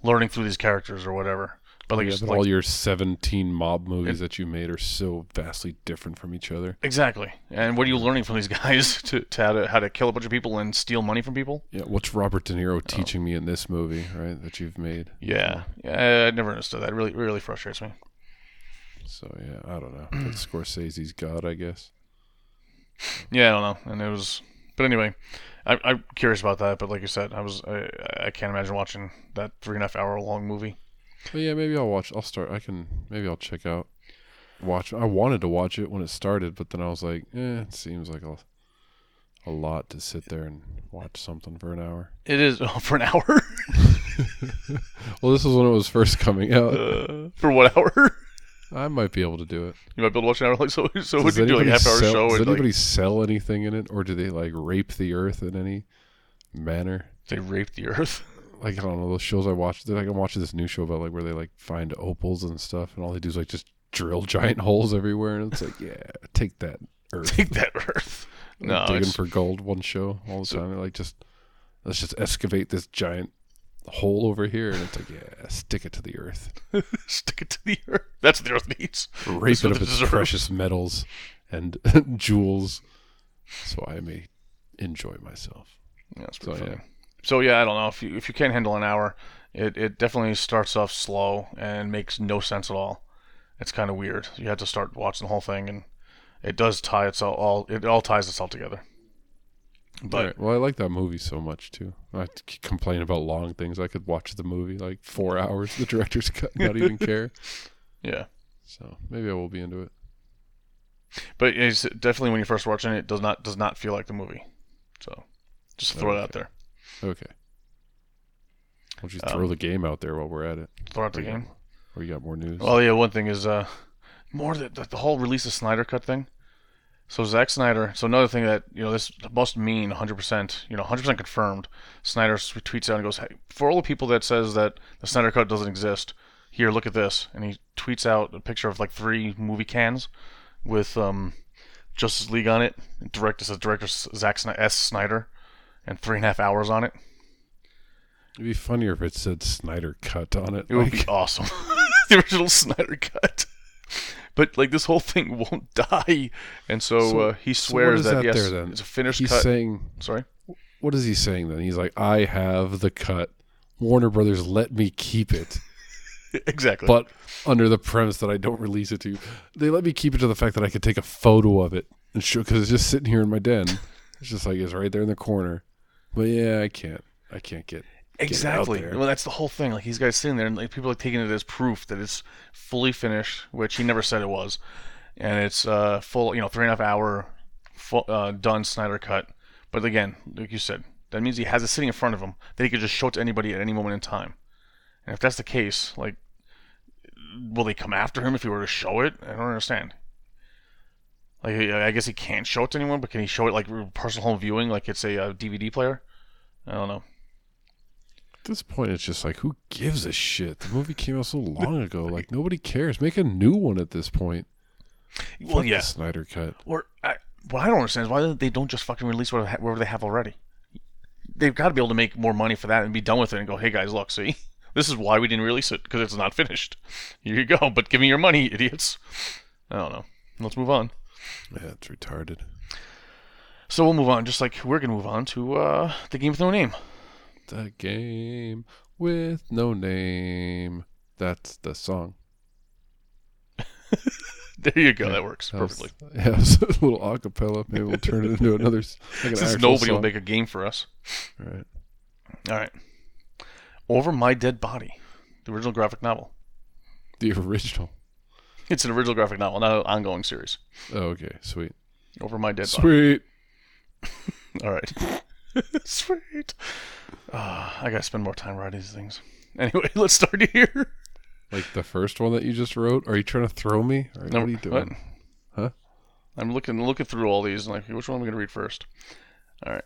learning through these characters or whatever. But like, yeah, but like- all your seventeen mob movies that you made are so vastly different from each other. exactly. And what are you learning from these guys to, to how to how to kill a bunch of people and steal money from people? Yeah, what's Robert De Oh. Niro teaching me in this movie, right? That you've made. Yeah, yeah. I never understood that. It really really frustrates me. So yeah, I don't know. But Scorsese's God, I guess. Yeah, I don't know. And it was, but anyway, I, I'm curious about that. But like you said, I was I, I can't imagine watching that three and a half hour long movie. But yeah, maybe I'll watch. I'll start. I can. Maybe I'll check out. Watch. I wanted to watch it when it started, but then I was like, eh, it seems like a, a lot to sit there and watch something for an hour. It is oh, for an hour. Well, this is when it was first coming out. uh, for what hour? I might be able to do it. You might be able to watch an hour like so. So would you do like a half hour sell, show Does and anybody like sell anything in it, or do they like rape the earth in any manner? they rape the earth? Like I don't know those shows I watched. They're like I'm watching this new show about like where they like find opals and stuff, and all they do is like just drill giant holes everywhere, and it's like, yeah, take that earth. Take that earth. Like, No, digging for gold one show all the So- time. They're like just let's just excavate this giant hole over here, and it's like, yeah, stick it to the earth, stick it to the earth. That's what the earth needs. rape it of its deserves. precious metals and jewels, so I may enjoy myself. Yeah, So yeah. So yeah, I don't know if you if you can't handle an hour, it it definitely starts off slow and makes no sense at all. It's kind of weird. You have to start watching the whole thing, and it does tie itself all. It all ties itself together. But Alright, well, I like that movie so much too. I to complain about long things. I could watch the movie like four hours, the director's cut, not even care. yeah, So maybe I will be into it. but it's definitely when you're first watching it, it does not does not feel like the movie. So just throw it out there. Okay. Why don't you Um, throw the game out there while we're at it? Throw out the Or you got- game. Or you got more news? Well, yeah. One thing is uh, more the, the, the whole release of Snyder Cut thing. So Zack Snyder. So another thing that you know this must mean 100%. You know, 100% confirmed. Snyder tweets out and goes, "Hey, for all the people that says that the Snyder Cut doesn't exist, here, look at this." And he tweets out a picture of like three movie cans with um, Justice League on it. Director says director Zack Sni- S. Snyder, and three and a half hours on it. It'd be funnier if it said Snyder cut on it. It would be awesome. the original Snyder cut. But like this whole thing won't die, and so, So- uh, he swears is that, that yes, there then? it's a finished he's cut. saying, Sorry. what is he saying then? He's like, I have the cut. Warner Brothers let me keep it, exactly. but under the premise that I don't release it to you. They let me keep it to the fact that I could take a photo of it and show because it's just sitting here in my den. It's just like it's right there in the corner. But yeah, I can't. I can't get. Exactly. Well, that's the whole thing. Like these guys sitting there, and like people are taking it as proof that it's fully finished, which he never said it was, and it's uh full, you know, three and a half hour, full, uh, done Snyder cut. But again, like you said, that means he has it sitting in front of him that he could just show it to anybody at any moment in time. And if that's the case, like, will they come after him if he were to show it? I don't understand. Like, I guess he can't show it to anyone, but can he show it like personal home viewing, like it's a, uh DVD player? I don't know. At this point, it's just like, who gives a shit? The movie came out so long ago. Like nobody cares. Make a new one at this point. Well, Fuck the yeah. Snyder cut. Or I, what I don't understand is why they don't just fucking release whatever, whatever they have already. they've got to be able to make more money for that and be done with it and go, hey guys, look, see, this is why we didn't release it because it's not finished. Here you go, but give me your money, idiots. I don't know. Let's move on. Yeah, it's retarded. So we'll move on, just like we're gonna move on to uh, the game with no name. The game with no name. That's the song. There you go. That works That was- perfectly. Yeah, a little acapella. Maybe we'll turn it into another. Like Since nobody will make a game for us. All right. All right. Over My Dead Body, the original graphic novel. The original. It's an original graphic novel, not an ongoing series. Oh, okay, sweet. Over My Dead Body. Sweet. All right. Sweet. Ah, I gotta spend more time writing these things. Anyway, let's start here. Like the first one that you just wrote. Are you trying to throw me? Or what are you what? doing? Huh? I'm looking looking through all these and like, which one am I gonna read first? All right.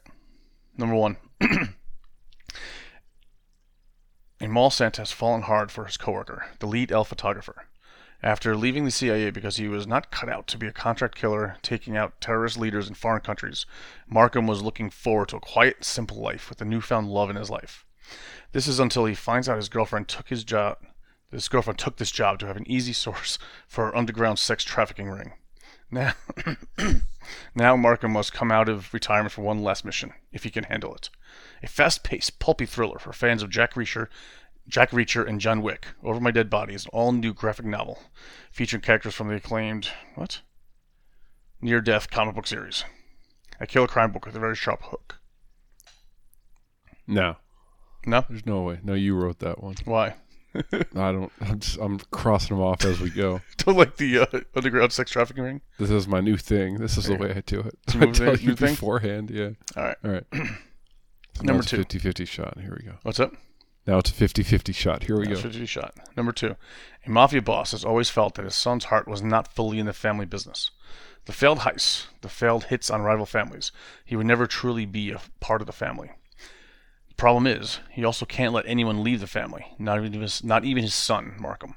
Number one. Amal Santa has fallen hard for his coworker, the lead elf photographer. After leaving the CIA because he was not cut out to be a contract killer taking out terrorist leaders in foreign countries, Markham was looking forward to a quiet, simple life with a newfound love in his life. This is until he finds out his girlfriend took his job. His girlfriend took this job to have an easy source for her underground sex trafficking ring. Now, now Markham must come out of retirement for one last mission, if he can handle it. A fast-paced, pulpy thriller for fans of Jack Reacher, Jack Reacher and John Wick. Over My Dead Body is an all-new graphic novel featuring characters from the acclaimed what? Near-death comic book series. A killer crime book with a very sharp hook. No, No, there's no way. No, you wrote that one. why? I don't. I'm just. I'm crossing them off as we go. Don't like the uh, underground sex trafficking ring. This is my new thing. This is the way I do it. It's a I new tell you new thing? beforehand. Yeah. All right, All right. So Number two. 50-50 shot. Here we go. what's up? Now it's a 50-50 shot. Here we That's go. 50 shot. Number two, a mafia boss has always felt that his son's heart was not fully in the family business. The failed heists, the failed hits on rival families, he would never truly be a part of the family. The problem is, he also can't let anyone leave the family, not even his, not even his son, Markham.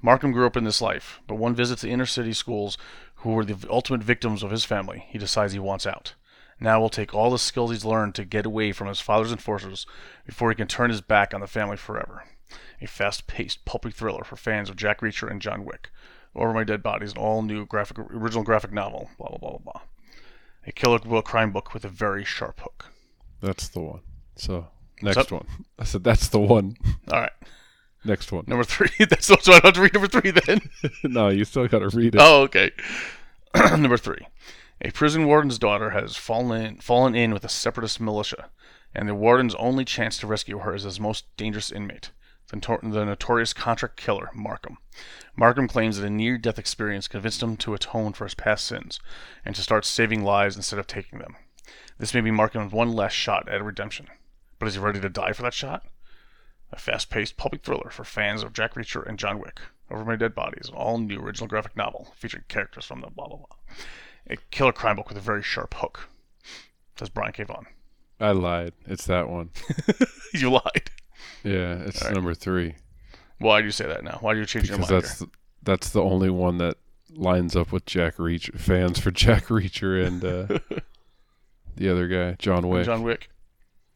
Markham grew up in this life, but one visits the inner city schools who were the ultimate victims of his family. He decides he wants out. Now will take all the skills he's learned to get away from his father's enforcers before he can turn his back on the family forever. A fast-paced, pulpy thriller for fans of Jack Reacher and John Wick. Over My Dead Body is an all-new graphic, original graphic novel. Blah blah blah blah blah. A killer book, crime book with a very sharp hook. That's the one. So next one. I said that's the one. All right, Next one. number three. That's so I don't have to read number three then. no, you still got to read it. Oh, okay. Number three. A prison warden's daughter has fallen in, fallen in with a separatist militia, and the warden's only chance to rescue her is his most dangerous inmate, the, notor- the notorious contract killer, Markham. Markham claims that a near death experience convinced him to atone for his past sins and to start saving lives instead of taking them. This may be Markham's one last shot at redemption. But is he ready to die for that shot? A fast paced public thriller for fans of Jack Reacher and John Wick. Over My Dead Body is an all new original graphic novel featuring characters from the blah blah blah. A killer crime book with a very sharp hook. Says Brian K. Vaughan. I lied. It's that one. you lied. Yeah, it's right. number three Why do you say that now? Why do you change your because mind? that's the, that's the only one that lines up with Jack Reacher fans for Jack Reacher and uh, the other guy John? Wick John Wick.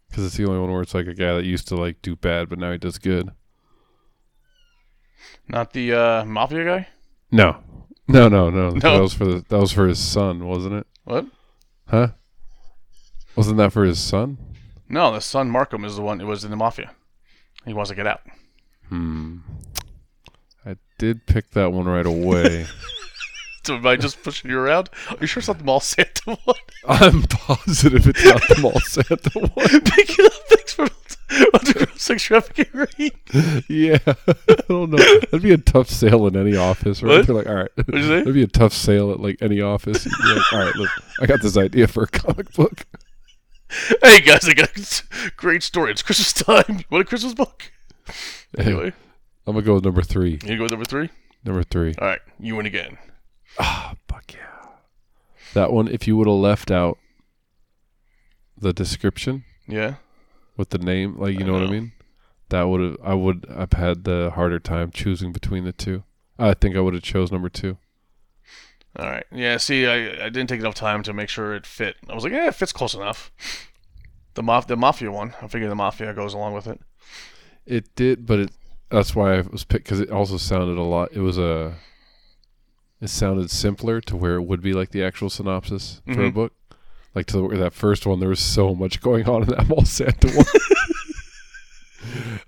because it's the only one where it's like a guy that used to like do bad but now he does good. Not the uh, mafia guy? No, no, no, no. No. That was for the, that was for his son, wasn't it? What? Huh? Wasn't that for his son? No, the son Markham is the one who was in the mafia. He wants to get out. Hmm. I did pick that one right away. Am I just pushing you around? Are you sure it's not the Mall Santa one? I'm positive it's not the Mall Santa one. Picking up things from underground sex trafficking ring. Yeah, I don't know. That'd be a tough sale in any office, right? What? They're like, all right, What'd you say? that'd be a tough sale at like any office. Like, all right, look, I got this idea for a comic book. Hey guys, I got a great story. It's Christmas time. You want a Christmas book? Anyway, I'm gonna go with number three. you gonna go with number three? Number three. All right, you win again. Ah, fuck yeah. That one, if you would have left out the description Yeah. with the name, like you I know, what I know. mean, that would have I would have had the harder time choosing between the two. I think I would have chose number two. All right. Yeah. See, I, I didn't take enough time to make sure it fit. I was like, yeah, it fits close enough. The maf- the mafia one. I figure the mafia goes along with it. It did, but it that's why I was picked because it also sounded a lot. It was a. It sounded simpler to where it would be like the actual synopsis for a Mhm. book. Like to the, that first one, there was so much going on in that Mall Santa one.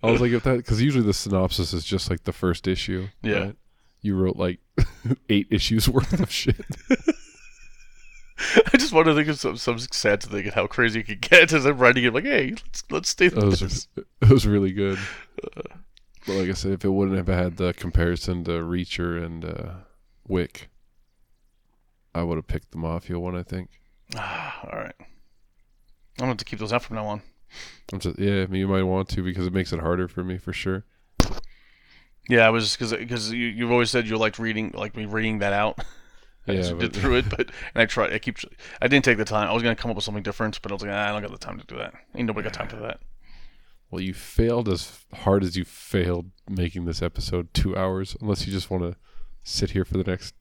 I was like, if that because usually the synopsis is just like the first issue. Yeah. You wrote like eight issues worth of shit. I just want to think of some, some sad to think of how crazy it could get as I'm writing it. Like, hey, let's let's stay with was this. it was really good. But like I said, if it wouldn't have had the comparison to Reacher and uh, Wick, I would have picked the Mafia one. I think. All right. I'm gonna have to keep those out from now on. I'm just yeah, I mean, you might want to because it makes it harder for me for sure. Yeah, I was because because you you've always said you liked reading like me reading that out. I Yeah, just did through it, but and I tried. I keep. I didn't take the time. I was gonna come up with something different, but I was like, ah, I don't got the time to do that. Ain't nobody got time for that. Well, you failed as hard as you failed making this episode two hours, unless you just want to sit here for the next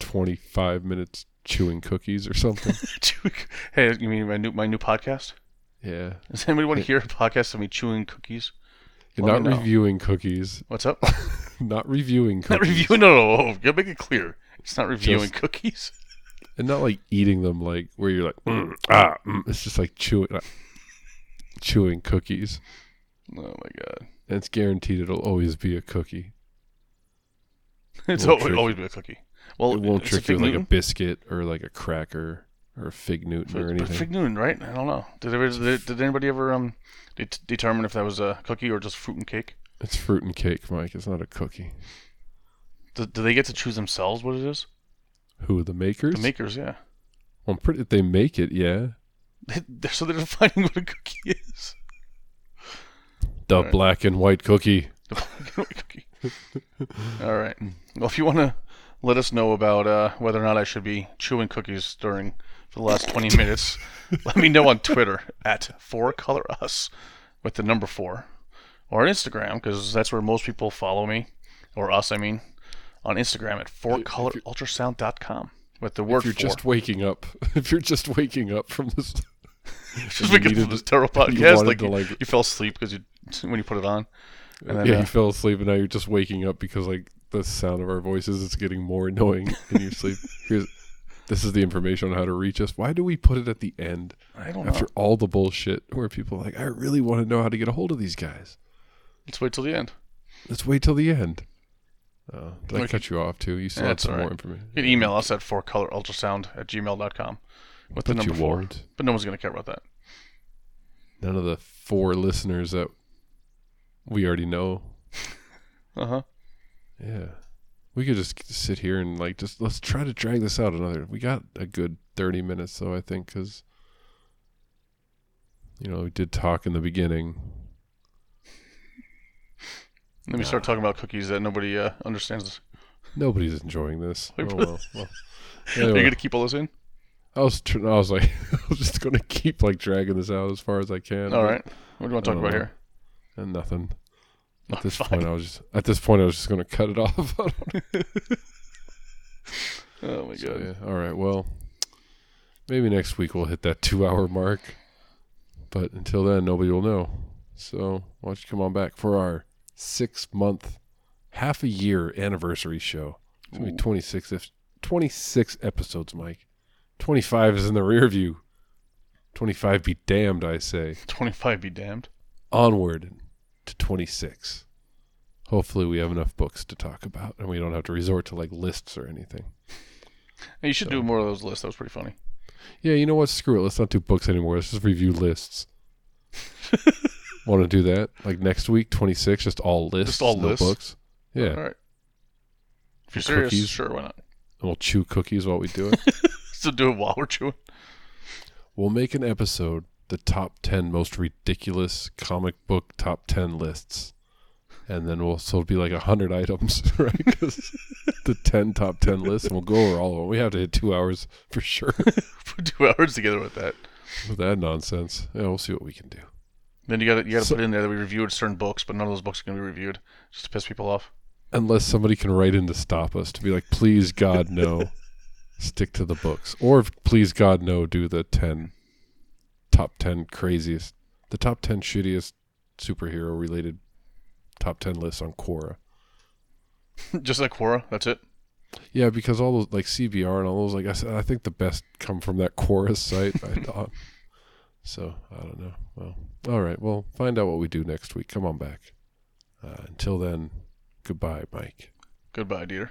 twenty-five minutes chewing cookies or something. hey, you mean my new my new podcast? yeah, Does anybody want to hear a podcast of me chewing cookies? You're Let not me know. reviewing cookies, What's up? not reviewing cookies, not reviewing. No, no, no. You make it clear. It's not reviewing Just- cookies. and not like eating them like where you're like mm, ah. Mm. It's just like chewing, uh, chewing cookies, Oh my god. and it's guaranteed it'll always be a cookie. It's always, trick always be a cookie. Well, it won't trick you with like a biscuit or like a cracker or a fig Newton or anything. Fig Newton, right? I don't know. Did, ever, did, did anybody ever um det- determine if that was a cookie or just fruit and cake? It's fruit and cake, Mike. It's not a cookie. Do, do they get to choose themselves what it is? Who the makers? The makers, yeah. Well, I'm pretty. They make it, yeah. They're, so they're defining what a cookie is. The Alright. black and white cookie. The black and white cookie. All right. Well, if you want to let us know about uh, whether or not I should be chewing cookies during for the last 20 minutes, let me know on Twitter at four color us with the number four, or on Instagram because that's where most people follow me, or us, I mean, on Instagram at four color ultrasound.com with the word If you're four. just waking up, if you're just waking up from this, just you making needed this terrible podcast, wanted like, you, like- you fell asleep because you when you put it on. And then, yeah, uh, you fell asleep, and now you're just waking up because like the sound of our voices is getting more annoying in your sleep. Here's, this is the information on how to reach us. Why do we put it at the end I don't know. after all the bullshit where people are like, I really want to know how to get a hold of these guys? Let's wait till the end. Let's wait till the end. Uh, did I Okay. cut you off too? You still have that's some all more right. information. You can email us at fourcolorultrasound at gmail.com with the But number you four. won't. But no one's going to care about that. None of the four listeners that we already know. Uh huh. Yeah. We could just sit here and like just let's try to drag this out another. We got a good 30 minutes though, I think cuz you know, we did talk in the beginning. Let me start talking about cookies that nobody uh, understands. Nobody's enjoying this. Oh well. well. Are you going to keep all this in? I was tr- I was like I was just going to keep like dragging this out as far as I can. All right. What do you want to talk about don't here? And nothing. At this Fine. point I was just at this point I was just going to cut it off. Oh my So, god. yeah. All right. Well, maybe next week we'll hit that two hour mark. But until then, nobody will know. So why don't you come on back for our six month, half a year anniversary show? It's gonna be Ooh. 26 26, if, 26 episodes, Mike. 25 is in the rear view. 25 be damned, I say. 25 be damned. Onward to 26. Hopefully, we have enough books to talk about and we don't have to resort to like lists or anything. You should So- do more of those lists. That was pretty funny. Yeah, you know what? Screw it. Let's not do books anymore. Let's just review lists. Want to do that? Like next week, 26, just all lists. Just all no lists? books. Yeah. All right. If you're serious, cookies. sure, why not? And we'll chew cookies while we do it. Still do it while we're chewing. we'll make an episode, the top 10 most ridiculous comic book top 10 lists. And then we'll, so it'll be like 100 items, right? 'Cause the 10 top 10 lists, and we'll go over all of them. We have to hit two hours for sure For two hours together with that. with that nonsense. Yeah, we'll see what we can do. Then you got to you got to So- put in there that we reviewed certain books, but none of those books are going to be reviewed, just to piss people off. unless somebody can write in to stop us to be like, please God no, stick to the books, or please God no, do the 10 top ten craziest, the top ten shittiest superhero related top ten lists on Quora. just like Quora. That's it. Yeah, because all those like CBR and all those like I said, I think the best come from that Quora site. I thought. So I don't know. Well, all right. Well, find out what we do next week. Come on back. Uh, until then, goodbye, Mike. Goodbye, dear.